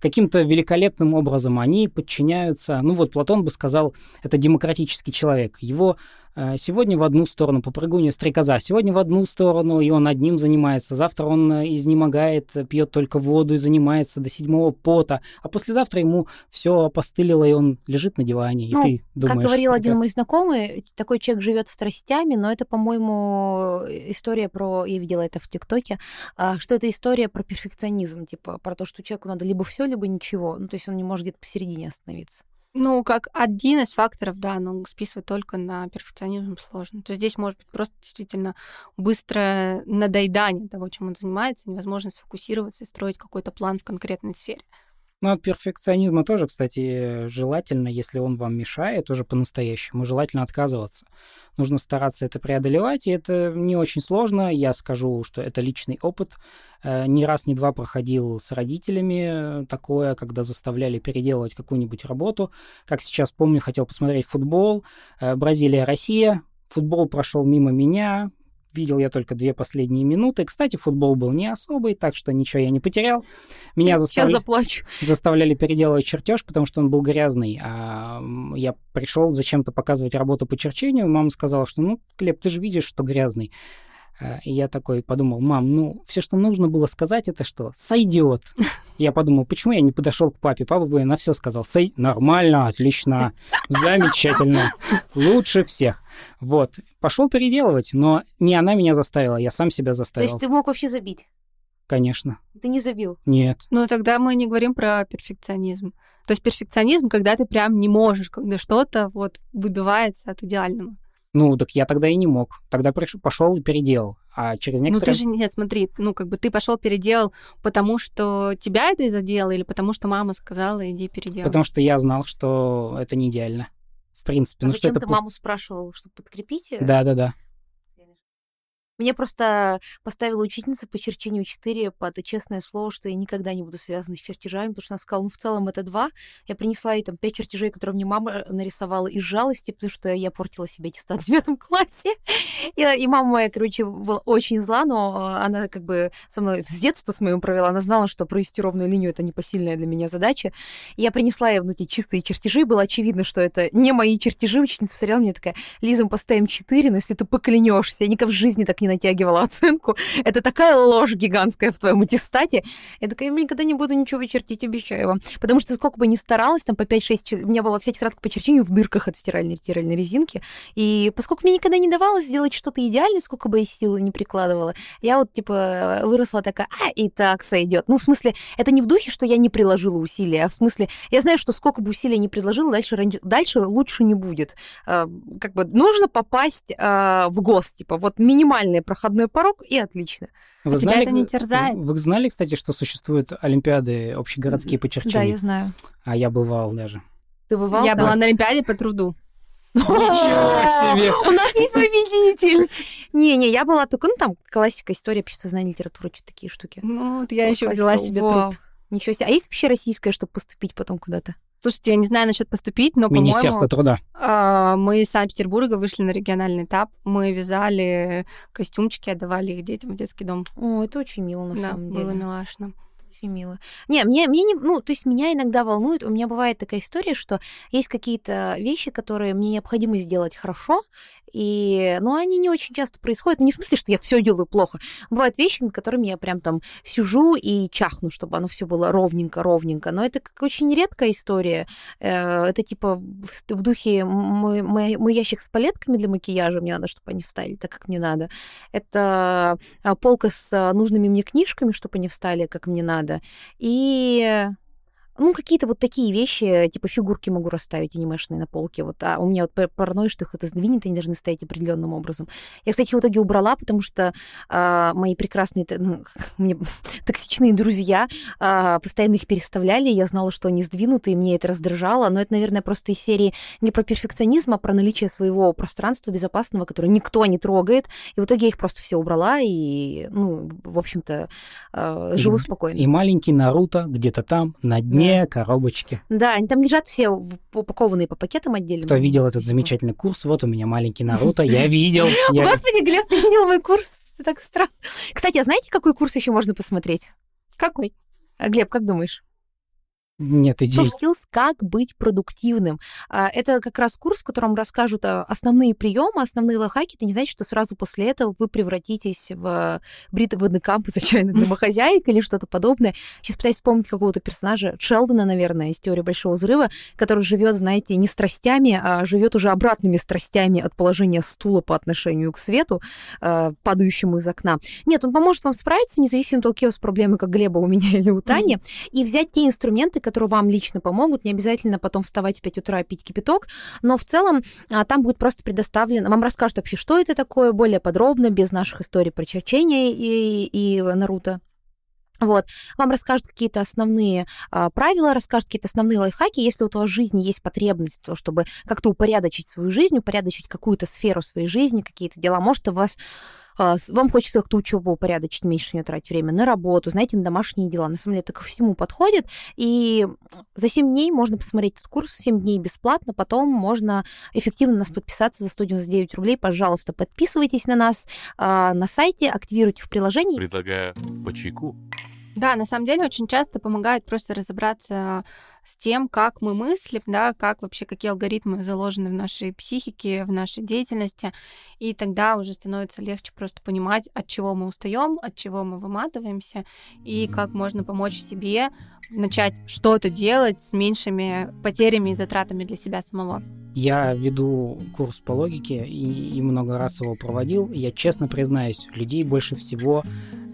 каким-то великолепным образом. Они подчиняются... Ну вот Платон бы сказал, это демократический человек. Его Э, сегодня в одну сторону, попрыгунья стрекоза, сегодня в одну сторону, и он одним занимается, завтра он э, изнемогает, пьет только воду и занимается до седьмого пота, а послезавтра ему все опостылило, и он лежит на диване, ну, и ты думаешь... Как говорил один мой знакомый, такой человек живет страстями, но это, по-моему, история про... Я видела это в ТикТоке, а, что это история про перфекционизм, типа про то, что человеку надо либо все, либо ничего. Ну, то есть он не может где-то посередине остановиться. Ну, как один из факторов, да, но списывать только на перфекционизм сложно. То есть здесь может быть просто действительно быстрое надоедание того, чем он занимается, невозможность сфокусироваться и строить какой-то план в конкретной сфере. Ну, от перфекционизма тоже, кстати, желательно, если он вам мешает уже по-настоящему, желательно отказываться. Нужно стараться это преодолевать, и это не очень сложно. Я скажу, что это личный опыт. Э, ни раз, ни два проходил с родителями э, такое, когда заставляли переделывать какую-нибудь работу. Как сейчас помню, хотел посмотреть футбол. Э, Бразилия-Россия. Футбол прошел мимо меня, Видел я только две последние минуты. Кстати, футбол был не особый, так что ничего я не потерял. Меня заставля... заплачу. заставляли переделывать чертеж, потому что он был грязный. А я пришел зачем-то показывать работу по черчению. Мама сказала, что, ну, Клеп, ты же видишь, что грязный. А, и я такой подумал, мам, ну, все, что нужно было сказать, это что? Сойдет. (laughs) Я подумал, почему я не подошел к папе? Папа бы на все сказал. Сой, нормально, отлично, замечательно, лучше всех. Вот, пошел переделывать, но не она меня заставила, я сам себя заставил. То есть ты мог вообще забить? Конечно. Ты не забил? Нет. Но тогда мы не говорим про перфекционизм. То есть перфекционизм, когда ты прям не можешь, когда что-то вот выбивается от идеального. Ну, так я тогда и не мог. Тогда пришел, пошел и переделал. А через некоторое... Ну, ты же, нет, смотри, ну, как бы ты пошел переделал, потому что тебя это задело или потому что мама сказала, иди переделай? Потому что я знал, что это не идеально. В принципе. А ну, зачем что ты это... маму спрашивал, чтобы подкрепить? Да-да-да. Мне просто поставила учительница по черчению 4 под честное слово, что я никогда не буду связана с чертежами, потому что она сказала, ну, в целом это два. Я принесла ей там пять чертежей, которые мне мама э, нарисовала из жалости, потому что я портила себе аттестат в девятом (laughs) классе. И, и мама моя, короче, была очень зла, но она как бы со мной с детства с моим провела. Она знала, что провести ровную линию — это непосильная для меня задача. И я принесла ей вот эти чистые чертежи. Было очевидно, что это не мои чертежи. Учительница посмотрела мне такая, Лиза, мы поставим 4, но если ты поклянешься, я никогда в жизни так не натягивала оценку. Это такая ложь гигантская в твоем аттестате. Я такая, я никогда не буду ничего чертить, обещаю вам. Потому что сколько бы ни старалась, там по 5-6, у меня была вся тетрадка по черчению в дырках от стиральной стиральной резинки. И поскольку мне никогда не давалось сделать что-то идеальное, сколько бы я силы не прикладывала, я вот, типа, выросла такая, а, и так сойдет. Ну, в смысле, это не в духе, что я не приложила усилия, а в смысле, я знаю, что сколько бы усилий не приложила, дальше, дальше лучше не будет. А, как бы нужно попасть а, в ГОС, типа, вот минимальный проходной порог, и отлично. Вы а знали, тебя это не терзает? Вы знали, кстати, что существуют олимпиады общегородские по черчению? Да, я знаю. А я бывал даже. Ты бывал? Я да? была на Олимпиаде по труду. (laughs) Ничего себе! У нас есть победитель! Не-не, я была только, ну, там, классика, история, общество, знания, литература, что такие штуки. Ну, вот я еще взяла себе труд. Ничего себе. А есть вообще российское, чтобы поступить потом куда-то? Слушайте, я не знаю насчет поступить, но, по-моему... Министерство труда. А, мы из Санкт-Петербурга вышли на региональный этап. Мы вязали костюмчики, отдавали их детям в детский дом. О, это очень мило, на да, самом деле. было милашно очень мило. Не, мне, мне не, ну, то есть меня иногда волнует, у меня бывает такая история, что есть какие-то вещи, которые мне необходимо сделать хорошо, и, ну, они не очень часто происходят. Ну, не в смысле, что я все делаю плохо. Бывают вещи, над которыми я прям там сижу и чахну, чтобы оно все было ровненько, ровненько. Но это как очень редкая история. Э, это типа в духе мой, мой, мой ящик с палетками для макияжа, мне надо, чтобы они встали так, как мне надо. Это а, полка с нужными мне книжками, чтобы они встали, как мне надо. И ну, какие-то вот такие вещи, типа фигурки могу расставить анимешные на полке. Вот, а у меня вот паранойя, что их это сдвинет, они должны стоять определенным образом. Я, кстати, в итоге убрала, потому что а, мои прекрасные, ну, (laughs) мне (laughs) токсичные друзья а, постоянно их переставляли, я знала, что они сдвинуты, и мне это раздражало. Но это, наверное, просто из серии не про перфекционизм, а про наличие своего пространства безопасного, которое никто не трогает. И в итоге я их просто все убрала, и, ну, в общем-то, а, живу и, спокойно. И маленький Наруто где-то там, на дне да. коробочки. Да, они там лежат все упакованные по пакетам отдельно. Кто видел этот замечательный курс? Вот у меня маленький (laughs) Наруто, я видел. Господи, Глеб, ты видел мой курс? Это так странно. Кстати, а знаете, какой курс еще можно посмотреть? Какой? Глеб, как думаешь? Нет идей. Soft skills «Как быть продуктивным». А, Это как раз курс, в котором расскажут а, основные приемы, основные лайфхаки. Это не значит, что сразу после этого вы превратитесь в бритый водный камп из (laughs) отчаянных домохозяек или что-то подобное. Сейчас пытаюсь вспомнить какого-то персонажа, Шелдона, наверное, из «Теории Большого Взрыва», который живет, знаете, не страстями, а живет уже обратными страстями от положения стула по отношению к свету, а, падающему из окна. Нет, он поможет вам справиться, независимо от того, какие у вас проблемы, как Глеба у меня (laughs) или у Тани, и взять те инструменты, которые вам лично помогут. Не обязательно потом вставать в 5 утра и пить кипяток, но в целом а, там будет просто предоставлено, вам расскажут вообще, что это такое, более подробно, без наших историй про черчение и, и Наруто. Вот. Вам расскажут какие-то основные а, правила, расскажут какие-то основные лайфхаки. Если вот у вас в жизни есть потребность, то, чтобы как-то упорядочить свою жизнь, упорядочить какую-то сферу своей жизни, какие-то дела, может, у вас вам хочется как-то учебу упорядочить, меньше нее тратить время, на работу, знаете, на домашние дела. На самом деле это ко всему подходит. И за 7 дней можно посмотреть этот курс, 7 дней бесплатно, потом можно эффективно на нас подписаться за 199 рублей. Пожалуйста, подписывайтесь на нас а, на сайте, активируйте в приложении. Предлагаю по чайку. Да, на самом деле очень часто помогает просто разобраться с тем, как мы мыслим, да, как вообще, какие алгоритмы заложены в нашей психике, в нашей деятельности, и тогда уже становится легче просто понимать, от чего мы устаем, от чего мы выматываемся, и как можно помочь себе начать что-то делать с меньшими потерями и затратами для себя самого. Я веду курс по логике и, и много раз его проводил. Я честно признаюсь, людей больше всего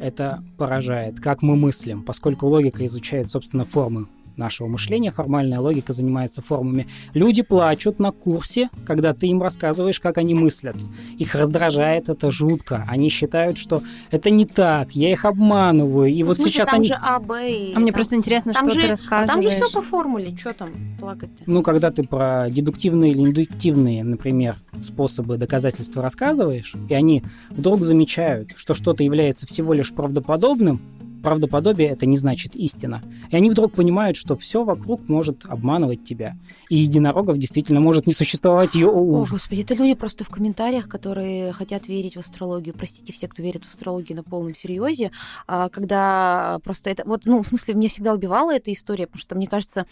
это поражает, как мы мыслим, поскольку логика изучает, собственно, формы нашего мышления, формальная логика занимается формами. Люди плачут на курсе, когда ты им рассказываешь, как они мыслят. Их раздражает это жутко. Они считают, что это не так, я их обманываю. И Ну, вот смысле, сейчас там они... же А, Б и... А мне там- просто интересно, там что же- ты а рассказываешь. там же все по формуле, что там плакать-то? Ну, когда ты про дедуктивные или индуктивные, например, способы доказательства рассказываешь, и они вдруг замечают, что что-то является всего лишь правдоподобным, правдоподобие это не значит истина. И они вдруг понимают, что все вокруг может обманывать тебя. И единорогов действительно может не существовать ее О, господи, это люди просто в комментариях, которые хотят верить в астрологию. Простите все, кто верит в астрологию на полном серьезе. А, Когда просто это... Вот, ну, в смысле, меня всегда убивала эта история, потому что, мне кажется,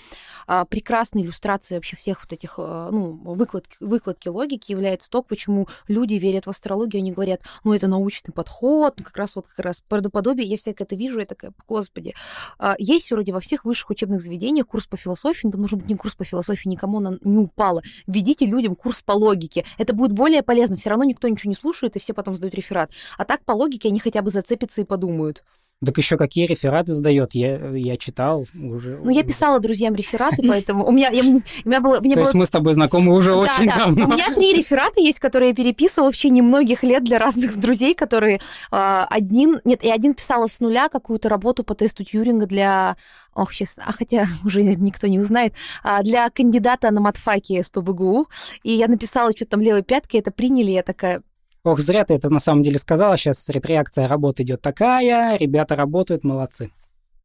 а, прекрасной иллюстрацией вообще всех вот этих, а, ну, выкладки, выкладки логики является то, почему люди верят в астрологию. Они говорят, ну, это научный подход, ну, как раз вот как раз правдоподобие. Я всякое это вижу, я такая, господи. А, Есть вроде во всех высших учебных заведениях курс по философии, но нужен быть не курс по философии, никому она не упала введите людям курс по логике. Это будет более полезно. Все равно никто ничего не слушает, и все потом сдают реферат. А так по логике они хотя бы зацепятся и подумают. Так еще какие рефераты сдает? Я, я читал уже. Ну, я писала друзьям рефераты, поэтому у меня, я- у меня было... у меня То было- есть мы с тобой знакомы уже Да, очень да. давно. У меня три реферата есть, которые я переписывала в течение многих лет для разных друзей, которые а, один... Нет, и один писала с нуля какую-то работу по тесту Тьюринга для... Ох, сейчас, а хотя (laughs) уже никто не узнает, а, для кандидата на матфаке с ПБГУ. И я написала что-то там левой пяткой, это приняли, я такая, Ох, зря ты это на самом деле сказала. Сейчас реакция работы идет такая, ребята работают, молодцы.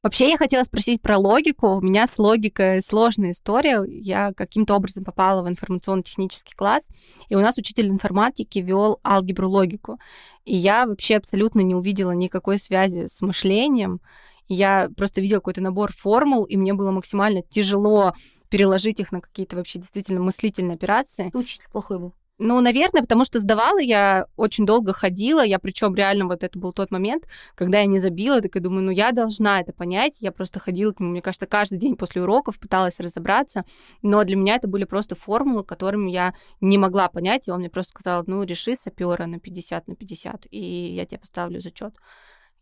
Вообще, я хотела спросить про логику. У меня с логикой сложная история. Я каким-то образом попала в информационно-технический класс, и у нас учитель информатики вел алгебру логику. И я вообще абсолютно не увидела никакой связи с мышлением. Я просто видела какой-то набор формул, и мне было максимально тяжело переложить их на какие-то вообще действительно мыслительные операции. учитель плохой был. Ну, наверное, потому что сдавала я очень долго ходила, я причем реально вот это был тот момент, когда я не забила, так и думаю, ну я должна это понять, я просто ходила к нему, мне кажется, каждый день после уроков пыталась разобраться, но для меня это были просто формулы, которыми я не могла понять, и он мне просто сказал, ну реши сапера на 50 на 50, и я тебе поставлю зачет.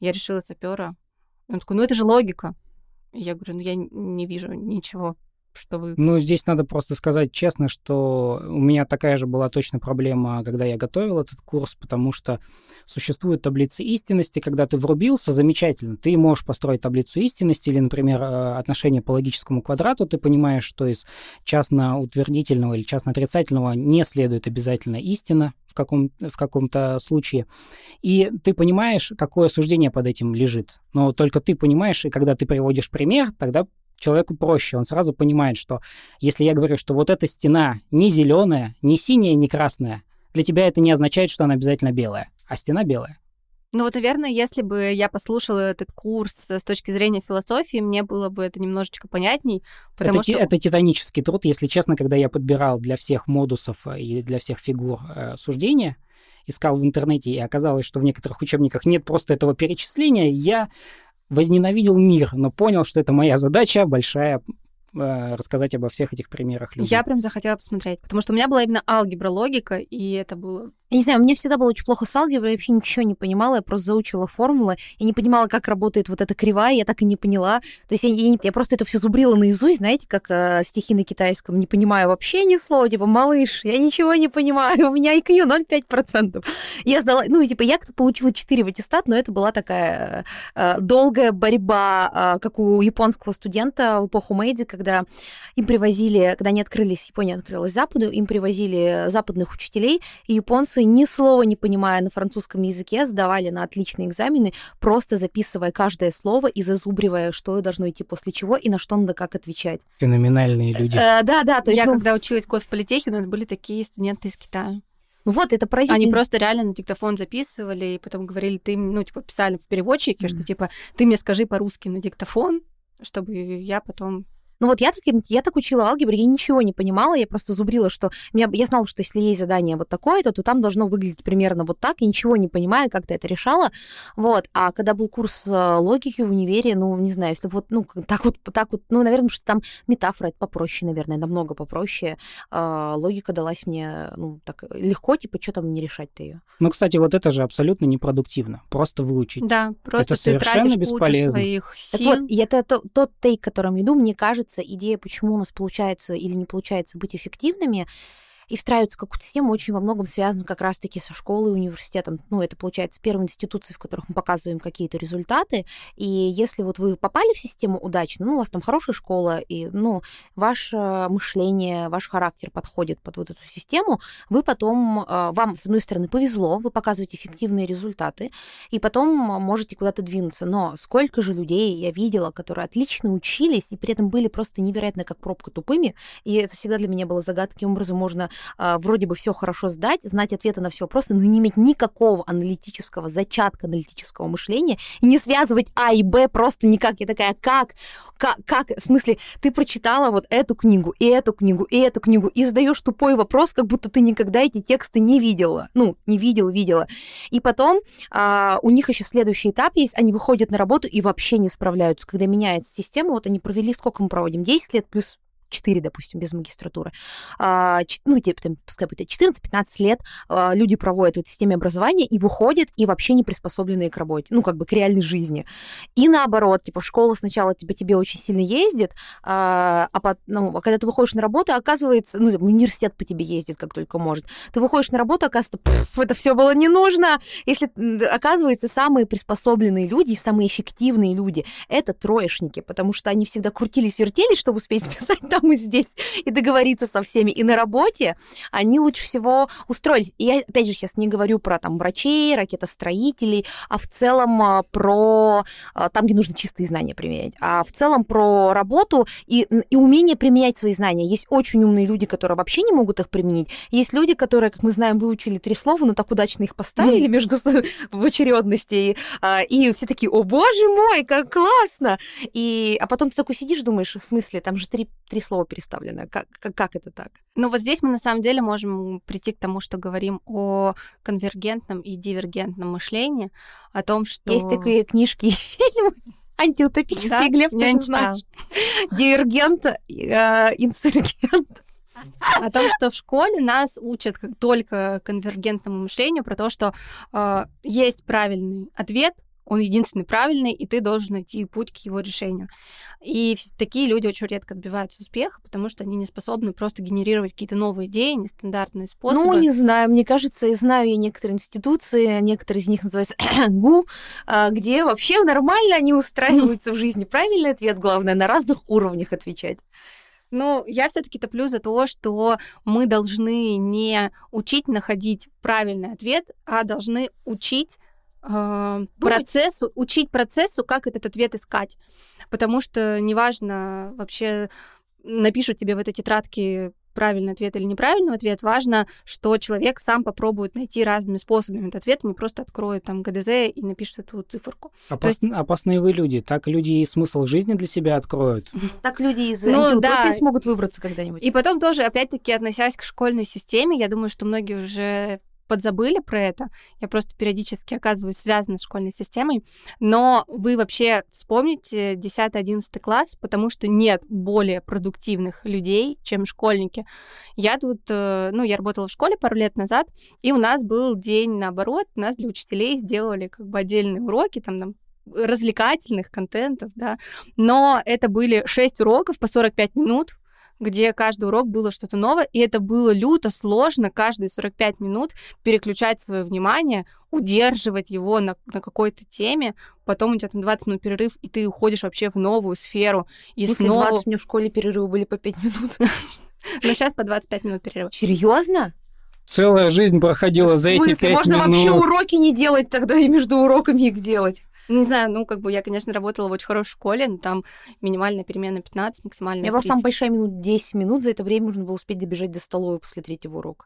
Я решила сапера. Он такой, ну это же логика. И я говорю, ну я не вижу ничего, что вы Ну, здесь надо просто сказать честно, что у меня такая же была точно проблема, когда я готовил этот курс, потому что существуют таблицы истинности, когда ты врубился, замечательно, ты можешь построить таблицу истинности или, например, э, отношение по логическому квадрату, ты понимаешь, что из частно-утвердительного или частно-отрицательного не следует обязательно истина в, каком, в каком-то случае, и ты понимаешь, какое суждение под этим лежит, но только ты понимаешь, и когда ты приводишь пример, тогда человеку проще, он сразу понимает, что если я говорю, что вот эта стена не зеленая, не синяя, не красная, для тебя это не означает, что она обязательно белая, а стена белая. Ну вот, наверное, если бы я послушала этот курс с точки зрения философии, мне было бы это немножечко понятней, потому это, что... Это титанический труд, если честно, когда я подбирал для всех модусов э, и для всех фигур э, суждения, искал в интернете, и оказалось, что в некоторых учебниках нет просто этого перечисления, я возненавидел мир, но понял, что это моя задача большая э, рассказать обо всех этих примерах людям. Я прям захотела посмотреть, потому что у меня была именно алгебра, логика, и это было я не знаю, мне всегда было очень плохо с алгеброй, я вообще ничего не понимала, я просто заучила формулы, я не понимала, как работает вот эта кривая, я так и не поняла. То есть я, я, я просто это все зубрила наизусть, знаете, как э, стихи на китайском, не понимаю вообще ни слова, типа, малыш, я ничего не понимаю, (laughs) у меня IQ 0,5%. Я сдала, ну, типа, я получила 4 в аттестат, но это была такая э, долгая борьба, э, как у японского студента в эпоху Мэйдзи, когда им привозили, когда они открылись, Япония открылась Западу, им привозили западных учителей, и японцы курсы, ни слова не понимая на французском языке, сдавали на отличные экзамены, просто записывая каждое слово и зазубривая, что должно идти после чего и на что надо как отвечать. Феноменальные люди. Э, да, да. То есть, Я ну... когда училась год в политехе, у нас были такие студенты из Китая. Ну вот, это поразительно. Они просто реально на диктофон записывали, и потом говорили, ты, ну, типа, писали в переводчике, mm. что, типа, ты мне скажи по-русски на диктофон, чтобы я потом ну вот я так, я так учила алгебру, я ничего не понимала, я просто зубрила, что меня, я знала, что если есть задание вот такое-то, то там должно выглядеть примерно вот так, я ничего не понимаю, как ты это решала, вот. А когда был курс э, логики в универе, ну, не знаю, если вот, ну, так вот, так вот, ну, наверное, что там метафора, это попроще, наверное, намного попроще. А, логика далась мне, ну, так легко, типа, что там не решать-то ее. Ну, кстати, вот это же абсолютно непродуктивно, просто выучить. Да, просто это ты совершенно бесполезно. своих сил. Так вот, и это то, тот тейк, которым иду, мне кажется, нравится идея, почему у нас получается или не получается быть эффективными, и встраиваются в какую-то систему, очень во многом связано как раз-таки со школой, университетом. Ну, это, получается, первые институции, в которых мы показываем какие-то результаты. И если вот вы попали в систему удачно, ну, у вас там хорошая школа, и, ну, ваше мышление, ваш характер подходит под вот эту систему, вы потом, а, вам, с одной стороны, повезло, вы показываете эффективные результаты, и потом можете куда-то двинуться. Но сколько же людей я видела, которые отлично учились, и при этом были просто невероятно как пробка тупыми, и это всегда для меня было загадкой, каким образом можно а, вроде бы все хорошо сдать, знать ответы на все вопросы, но не иметь никакого аналитического, зачатка аналитического мышления, и не связывать А и Б просто никак. Я такая, как? Как? как? В смысле, ты прочитала вот эту книгу, и эту книгу, и эту книгу, и задаешь тупой вопрос, как будто ты никогда эти тексты не видела. Ну, не видел, видела. И потом а, у них еще следующий этап есть, они выходят на работу и вообще не справляются. Когда меняется система, вот они провели, сколько мы проводим? 10 лет плюс 4, допустим, без магистратуры, а, ну, типа, там, пускай будет 14-15 лет а, люди проводят в этой системе образования и выходят и вообще не приспособленные к работе, ну, как бы к реальной жизни. И наоборот, типа, школа сначала типа, тебе очень сильно ездит, а, а ну, когда ты выходишь на работу, оказывается, ну, университет по тебе ездит, как только может. Ты выходишь на работу, оказывается, это все было не нужно. Если, оказывается, самые приспособленные люди, самые эффективные люди, это троечники, потому что они всегда крутились-вертелись, чтобы успеть (laughs) списать там мы здесь, и договориться со всеми. И на работе они лучше всего устроились. И я, опять же, сейчас не говорю про там врачей, ракетостроителей, а в целом а, про а, там, где нужно чистые знания применять, а в целом про работу и, и умение применять свои знания. Есть очень умные люди, которые вообще не могут их применить. Есть люди, которые, как мы знаем, выучили три слова, но так удачно их поставили mm. между в очередности. И, а, и все такие, о боже мой, как классно! И, а потом ты такой сидишь, думаешь, в смысле, там же три, три слово переставленное. Как, как, как это так? Ну вот здесь мы на самом деле можем прийти к тому, что говорим о конвергентном и дивергентном мышлении, о том, что... Есть такие книжки и фильмы (laughs) антиутопические, да? Глеб, ты знаешь. Дивергент, э, инсургент. О том, что в школе нас учат как только конвергентному мышлению, про то, что э, есть правильный ответ, он единственный правильный, и ты должен найти путь к его решению. И такие люди очень редко добиваются успеха, потому что они не способны просто генерировать какие-то новые идеи, нестандартные способы. Ну, не знаю, мне кажется, я знаю я некоторые институции, некоторые из них называются (clears throat) ГУ, а, где вообще нормально они устраиваются в жизни. Правильный ответ, главное, на разных уровнях отвечать. Ну, я все-таки топлю за то, что мы должны не учить находить правильный ответ, а должны учить э, процессу, учить процессу, как этот ответ искать. Потому что неважно вообще напишут тебе в этой тетрадке правильный ответ или неправильный ответ, важно, что человек сам попробует найти разными способами этот ответ, и не просто откроет там ГДЗ и напишет эту циферку. Опас... есть... Опасные вы люди. Так люди и смысл жизни для себя откроют. (laughs) Так люди из ну, да. смогут выбраться когда-нибудь. И потом тоже, опять-таки, относясь к школьной системе, я думаю, что многие уже подзабыли про это. Я просто периодически оказываюсь связана с школьной системой. Но вы вообще вспомните 10-11 класс, потому что нет более продуктивных людей, чем школьники. Я тут, э, ну, я работала в школе пару лет назад, и у нас был день наоборот, у нас для учителей сделали как бы отдельные уроки, там, там развлекательных контентов, да, но это были 6 уроков по 45 минут, где каждый урок было что-то новое, и это было люто сложно каждые 45 минут переключать свое внимание, удерживать его на, на какой-то теме, потом у тебя там 20 минут перерыв, и ты уходишь вообще в новую сферу. И Если снова... 20 минут в школе перерывы были по 5 минут. (laughs) Но сейчас по 25 минут перерыва. Серьезно? Целая жизнь проходила за эти 5 минут. Можно вообще уроки не делать тогда и между уроками их делать. Не знаю, ну, как бы я, конечно, работала в очень хорошей школе, но там минимальная перемена 15, максимальная Я была самая большая минут 10 минут, за это время нужно было успеть добежать до столовой после третьего урока.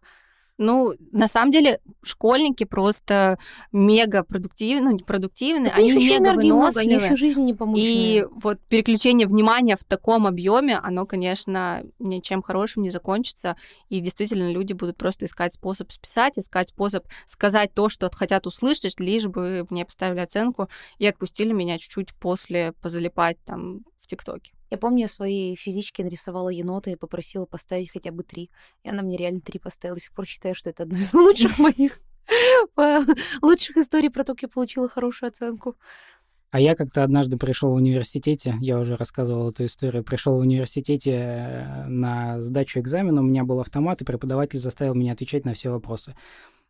Ну, на самом деле, школьники просто мега продуктивны, ну, не продуктивны, они мега выносливы. Много, они еще жизни не помощные. И вот переключение внимания в таком объеме, оно, конечно, ничем хорошим не закончится. И действительно, люди будут просто искать способ списать, искать способ сказать то, что хотят услышать, лишь бы мне поставили оценку и отпустили меня чуть-чуть после позалипать там в ТикТоке. Я помню, я своей физичке нарисовала енота и попросила поставить хотя бы три. И она мне реально три поставила. До сих пор считаю, что это одно из (laughs) лучших моих лучших историй про то, как я получила хорошую оценку. А я как-то однажды пришел в университете, я уже рассказывал эту историю, пришел в университете э, на сдачу экзамена, у меня был автомат, и преподаватель заставил меня отвечать на все вопросы.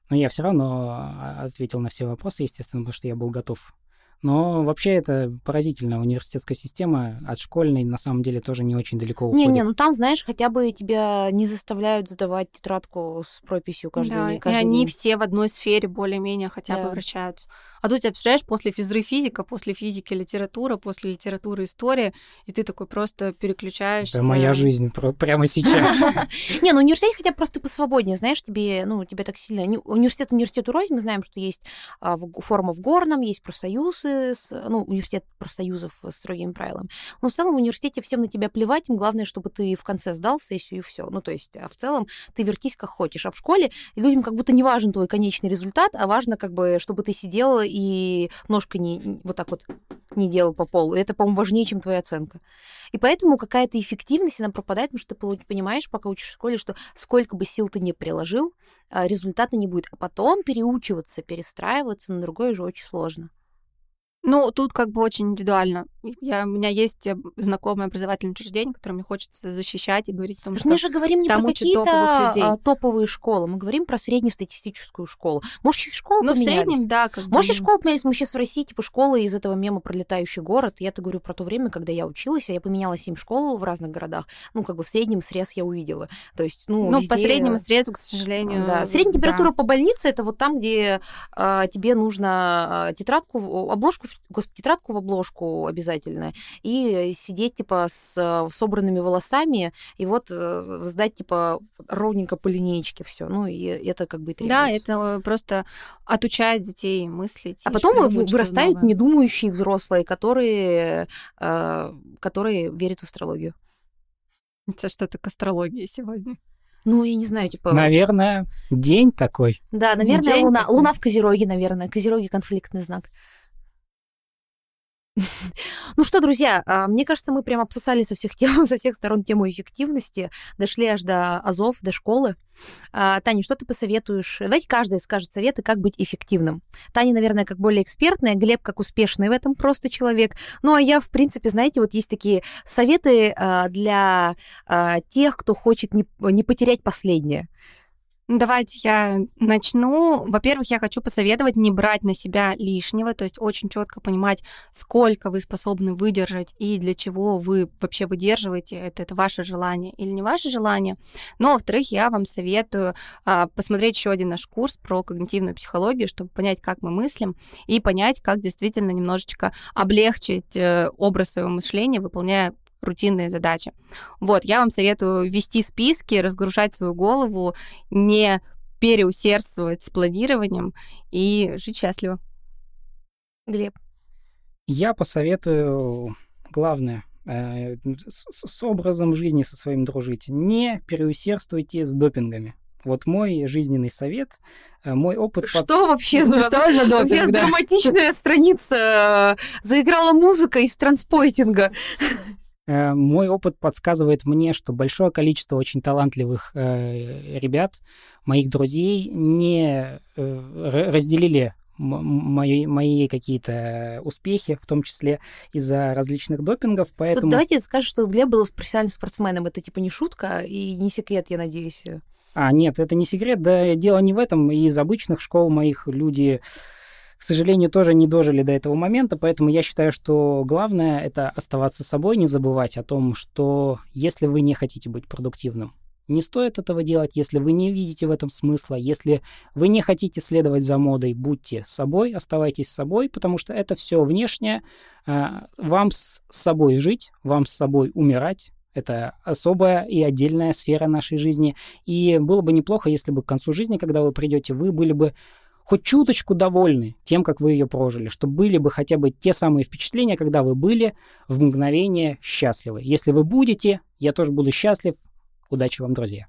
Но я все равно а, ответил на все вопросы, естественно, потому что я был готов но вообще это поразительно. Университетская система от школьной на самом деле тоже не очень далеко уходит. Не-не, ну там, знаешь, хотя бы тебя не заставляют сдавать тетрадку с прописью каждый да, день. Каждый и они день. все в одной сфере более-менее хотя да. бы вращаются. А тут, тебя представляешь, после физры физика, после физики литература, после литературы история, и ты такой просто переключаешься. Это моя жизнь прямо (laughs) сейчас. Не, ну университет хотя бы просто посвободнее, знаешь, тебе, ну, тебе так сильно... Университет университету рознь, мы знаем, что есть а, форма в Горном, есть профсоюзы, ну, университет профсоюзов с строгими правилами. Но в целом в университете всем на тебя плевать, им главное, чтобы ты в конце сдал сессию и все. Ну, то есть, а в целом ты вертись как хочешь. А в школе людям как будто не важен твой конечный результат, а важно как бы, чтобы ты сидела и ножкой не, вот так вот не делал по полу. И это, по-моему, важнее, чем твоя оценка. И поэтому какая-то эффективность, она пропадает, потому что ты понимаешь, пока учишь в школе, что сколько бы сил ты не приложил, а, результата не будет. А потом переучиваться, перестраиваться на другое уже очень сложно. Ну, тут как бы очень индивидуально. Я, у меня есть э, знакомое образовательное учреждение, которое мне хочется защищать и говорить о том, что Мы же говорим не про какие-то а, топовые школы, мы говорим про среднестатистическую школу. Может, чуть школы ну, поменялись? в среднем, да. Как Может, бы... школы поменялись? Мы сейчас в России, типа, школы из этого мема «Пролетающий город». Я-то говорю про то время, когда я училась, а я поменяла семь школ в разных городах. Ну, как бы в среднем срез я увидела. То есть, ну, Ну, везде... по среднему срезу, к сожалению. Да. Средняя температура да. по больнице — это вот там, где а, тебе нужно а, тетрадку, обложку господи, тетрадку в обложку обязательно, и сидеть, типа, с э, собранными волосами, и вот э, сдать, типа, ровненько по линеечке все. Ну, и это как бы и требуется. Да, это просто отучает детей мыслить. А потом вырастают недумающие взрослые, которые, э, которые верят в астрологию. Это что-то к астрологии сегодня. Ну, я не знаю, типа... Наверное, день такой. Да, наверное, день луна. Такой. Луна в Козероге, наверное. Козероги конфликтный знак. Ну что, друзья, а, мне кажется, мы прям обсосали со всех тем, (laughs) со всех сторон тему эффективности, дошли аж до азов, до школы. А, Таня, что ты посоветуешь? Давайте каждый скажет советы, как быть эффективным. Таня, наверное, как более экспертная, Глеб как успешный в этом просто человек. Ну а я, в принципе, знаете, вот есть такие советы а, для тех, кто хочет не потерять последнее. Давайте я начну. Во-первых, я хочу посоветовать не брать на себя лишнего, то есть очень четко понимать, сколько вы способны выдержать и для чего вы вообще выдерживаете. Это, это ваше желание или не ваше желание. Но, во-вторых, я вам советую а, посмотреть еще один наш курс про когнитивную психологию, чтобы понять, как мы мыслим, и понять, как действительно немножечко облегчить э, образ своего мышления, выполняя рутинные задачи. Вот, я вам советую вести списки, разгружать свою голову, не переусердствовать с планированием и жить счастливо. Глеб. Я посоветую, главное, э, с, с образом жизни со своим дружить. Не переусердствуйте с допингами. Вот мой жизненный совет, э, мой опыт... Что под... вообще за... Что за (laughs) допинг? Здесь да? драматичная страница. Заиграла музыка из транспойтинга. Э, мой опыт подсказывает мне, что большое количество очень талантливых э, ребят, моих друзей, не э, разделили мои, мои какие-то успехи, в том числе из-за различных допингов, поэтому... Тут давайте скажем, что Глеб был профессиональным спортсменом. Это типа не шутка и не секрет, я надеюсь. А, нет, это не секрет. Да, дело не в этом. Из обычных школ моих люди к сожалению, тоже не дожили до этого момента, поэтому я считаю, что главное это оставаться собой, не забывать о том, что если вы не хотите быть продуктивным, не стоит этого делать, если вы не видите в этом смысла, если вы не хотите следовать за модой, будьте собой, оставайтесь собой, потому что это все внешнее. А, вам с собой жить, вам с собой умирать, это особая и отдельная сфера нашей жизни. И было бы неплохо, если бы к концу жизни, когда вы придете, вы были бы хоть чуточку довольны тем, как вы ее прожили, чтобы были бы хотя бы те самые впечатления, когда вы были в мгновение счастливы. Если вы будете, я тоже буду счастлив. Удачи вам, друзья.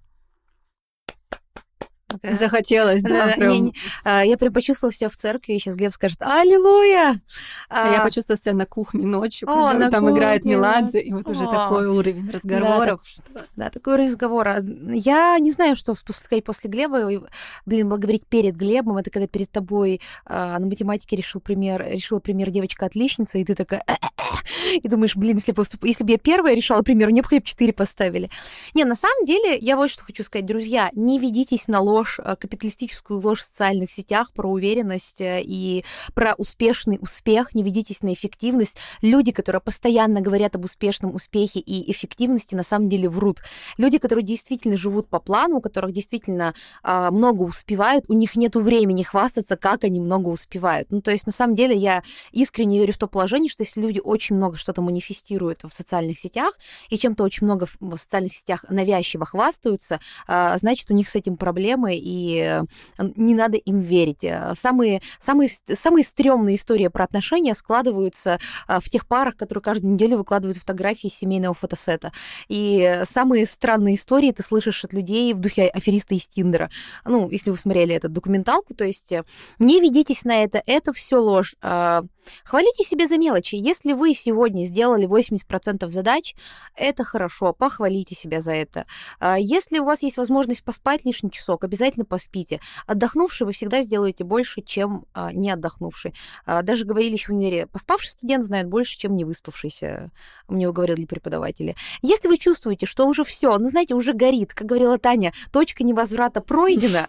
Захотелось, да, прям. Я, а, я прям почувствовала себя в церкви, и сейчас Глеб скажет «Аллилуйя!» а, Я почувствовала себя на кухне ночью, О, когда там кухне, играет Меладзе, и вот О. уже такой уровень разговоров. Да, так, да, такой уровень разговора. Я не знаю, что сказать после Глеба. Блин, говорить перед Глебом, это когда перед тобой а, на математике решил пример, решила пример девочка-отличница, и ты такая (laughs) и думаешь, блин, если бы, если бы я первая решала пример, мне бы хотя бы 4 поставили. Не, на самом деле, я вот что хочу сказать, друзья, не ведитесь на ложь, э, капиталистическую ложь в социальных сетях про уверенность э, и про успешный успех, не ведитесь на эффективность. Люди, которые постоянно говорят об успешном успехе и эффективности, на самом деле врут. Люди, которые действительно живут по плану, у которых действительно э, много успевают, у них нет времени хвастаться, как они много успевают. Ну, то есть, на самом деле, я искренне верю в то положение, что если люди очень много что-то манифестируют в социальных сетях и чем-то очень много в социальных сетях навязчиво хвастаются, а, значит, у них с этим проблемы, и не надо им верить. Э, самые, самые, самые стрёмные истории про отношения складываются а, в тех парах, которые каждую неделю выкладывают фотографии семейного фотосета. И самые странные истории ты слышишь от людей в духе афериста из Тиндера. Ну, если вы смотрели эту документалку, то есть э, не ведитесь на это, это все ложь. Хвалите себе за мелочи. Если вы сегодня сегодня сделали 80% задач, это хорошо, похвалите себя за это. А, если у вас есть возможность поспать лишний часок, обязательно поспите. Отдохнувший вы всегда сделаете больше, чем а, не отдохнувший. А, даже говорили еще в универе, поспавший студент знает больше, чем не выспавшийся, мне говорили преподаватели. Если вы чувствуете, что уже все, ну знаете, уже горит, как говорила Таня, точка невозврата пройдена,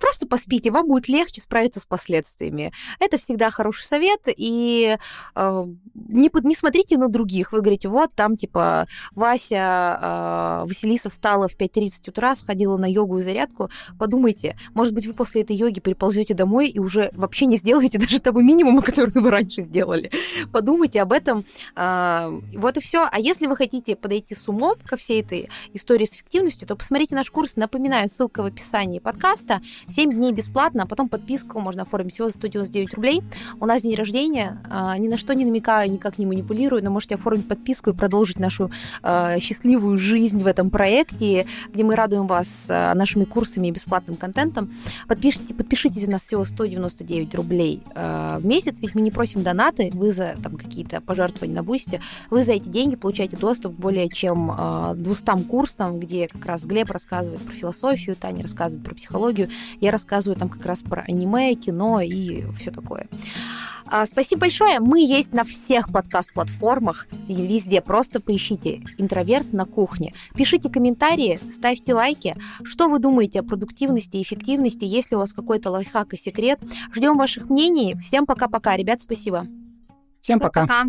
Просто поспите, вам будет легче справиться с последствиями. Это всегда хороший совет, и э, не, не смотрите на других. Вы говорите, вот там, типа, Вася э, Василиса встала в 5.30 утра, сходила на йогу и зарядку. Подумайте, может быть, вы после этой йоги приползете домой и уже вообще не сделаете (laughs) даже того минимума, который вы раньше сделали. Подумайте об этом. Э, вот и все. А если вы хотите подойти с умом ко всей этой истории с эффективностью, то посмотрите наш курс. Напоминаю, ссылка в описании подкаста. 7 дней бесплатно, а потом подписку можно оформить всего за 199 рублей. У нас день рождения, а, ни на что не намекаю, никак не манипулирую, но можете оформить подписку и продолжить нашу а, счастливую жизнь в этом проекте, где мы радуем вас а, нашими курсами и бесплатным контентом. Подпишите, подпишитесь у нас всего 199 рублей в месяц, ведь мы не просим донаты, вы за там какие-то пожертвования на бусте, вы за эти деньги получаете доступ к более чем 200 курсам, где как раз Глеб рассказывает про философию, Таня рассказывает про психологию, я рассказываю там как раз про аниме, кино и все такое. А, спасибо большое. Мы есть на всех подкаст-платформах, везде. Просто поищите «Интроверт на кухне». Пишите комментарии, ставьте лайки. Что вы думаете о продуктивности и эффективности? Есть ли у вас какой-то лайфхак и секрет? Ждем ваших мнений. Всем пока-пока. Ребят, спасибо. Всем пока. Пока.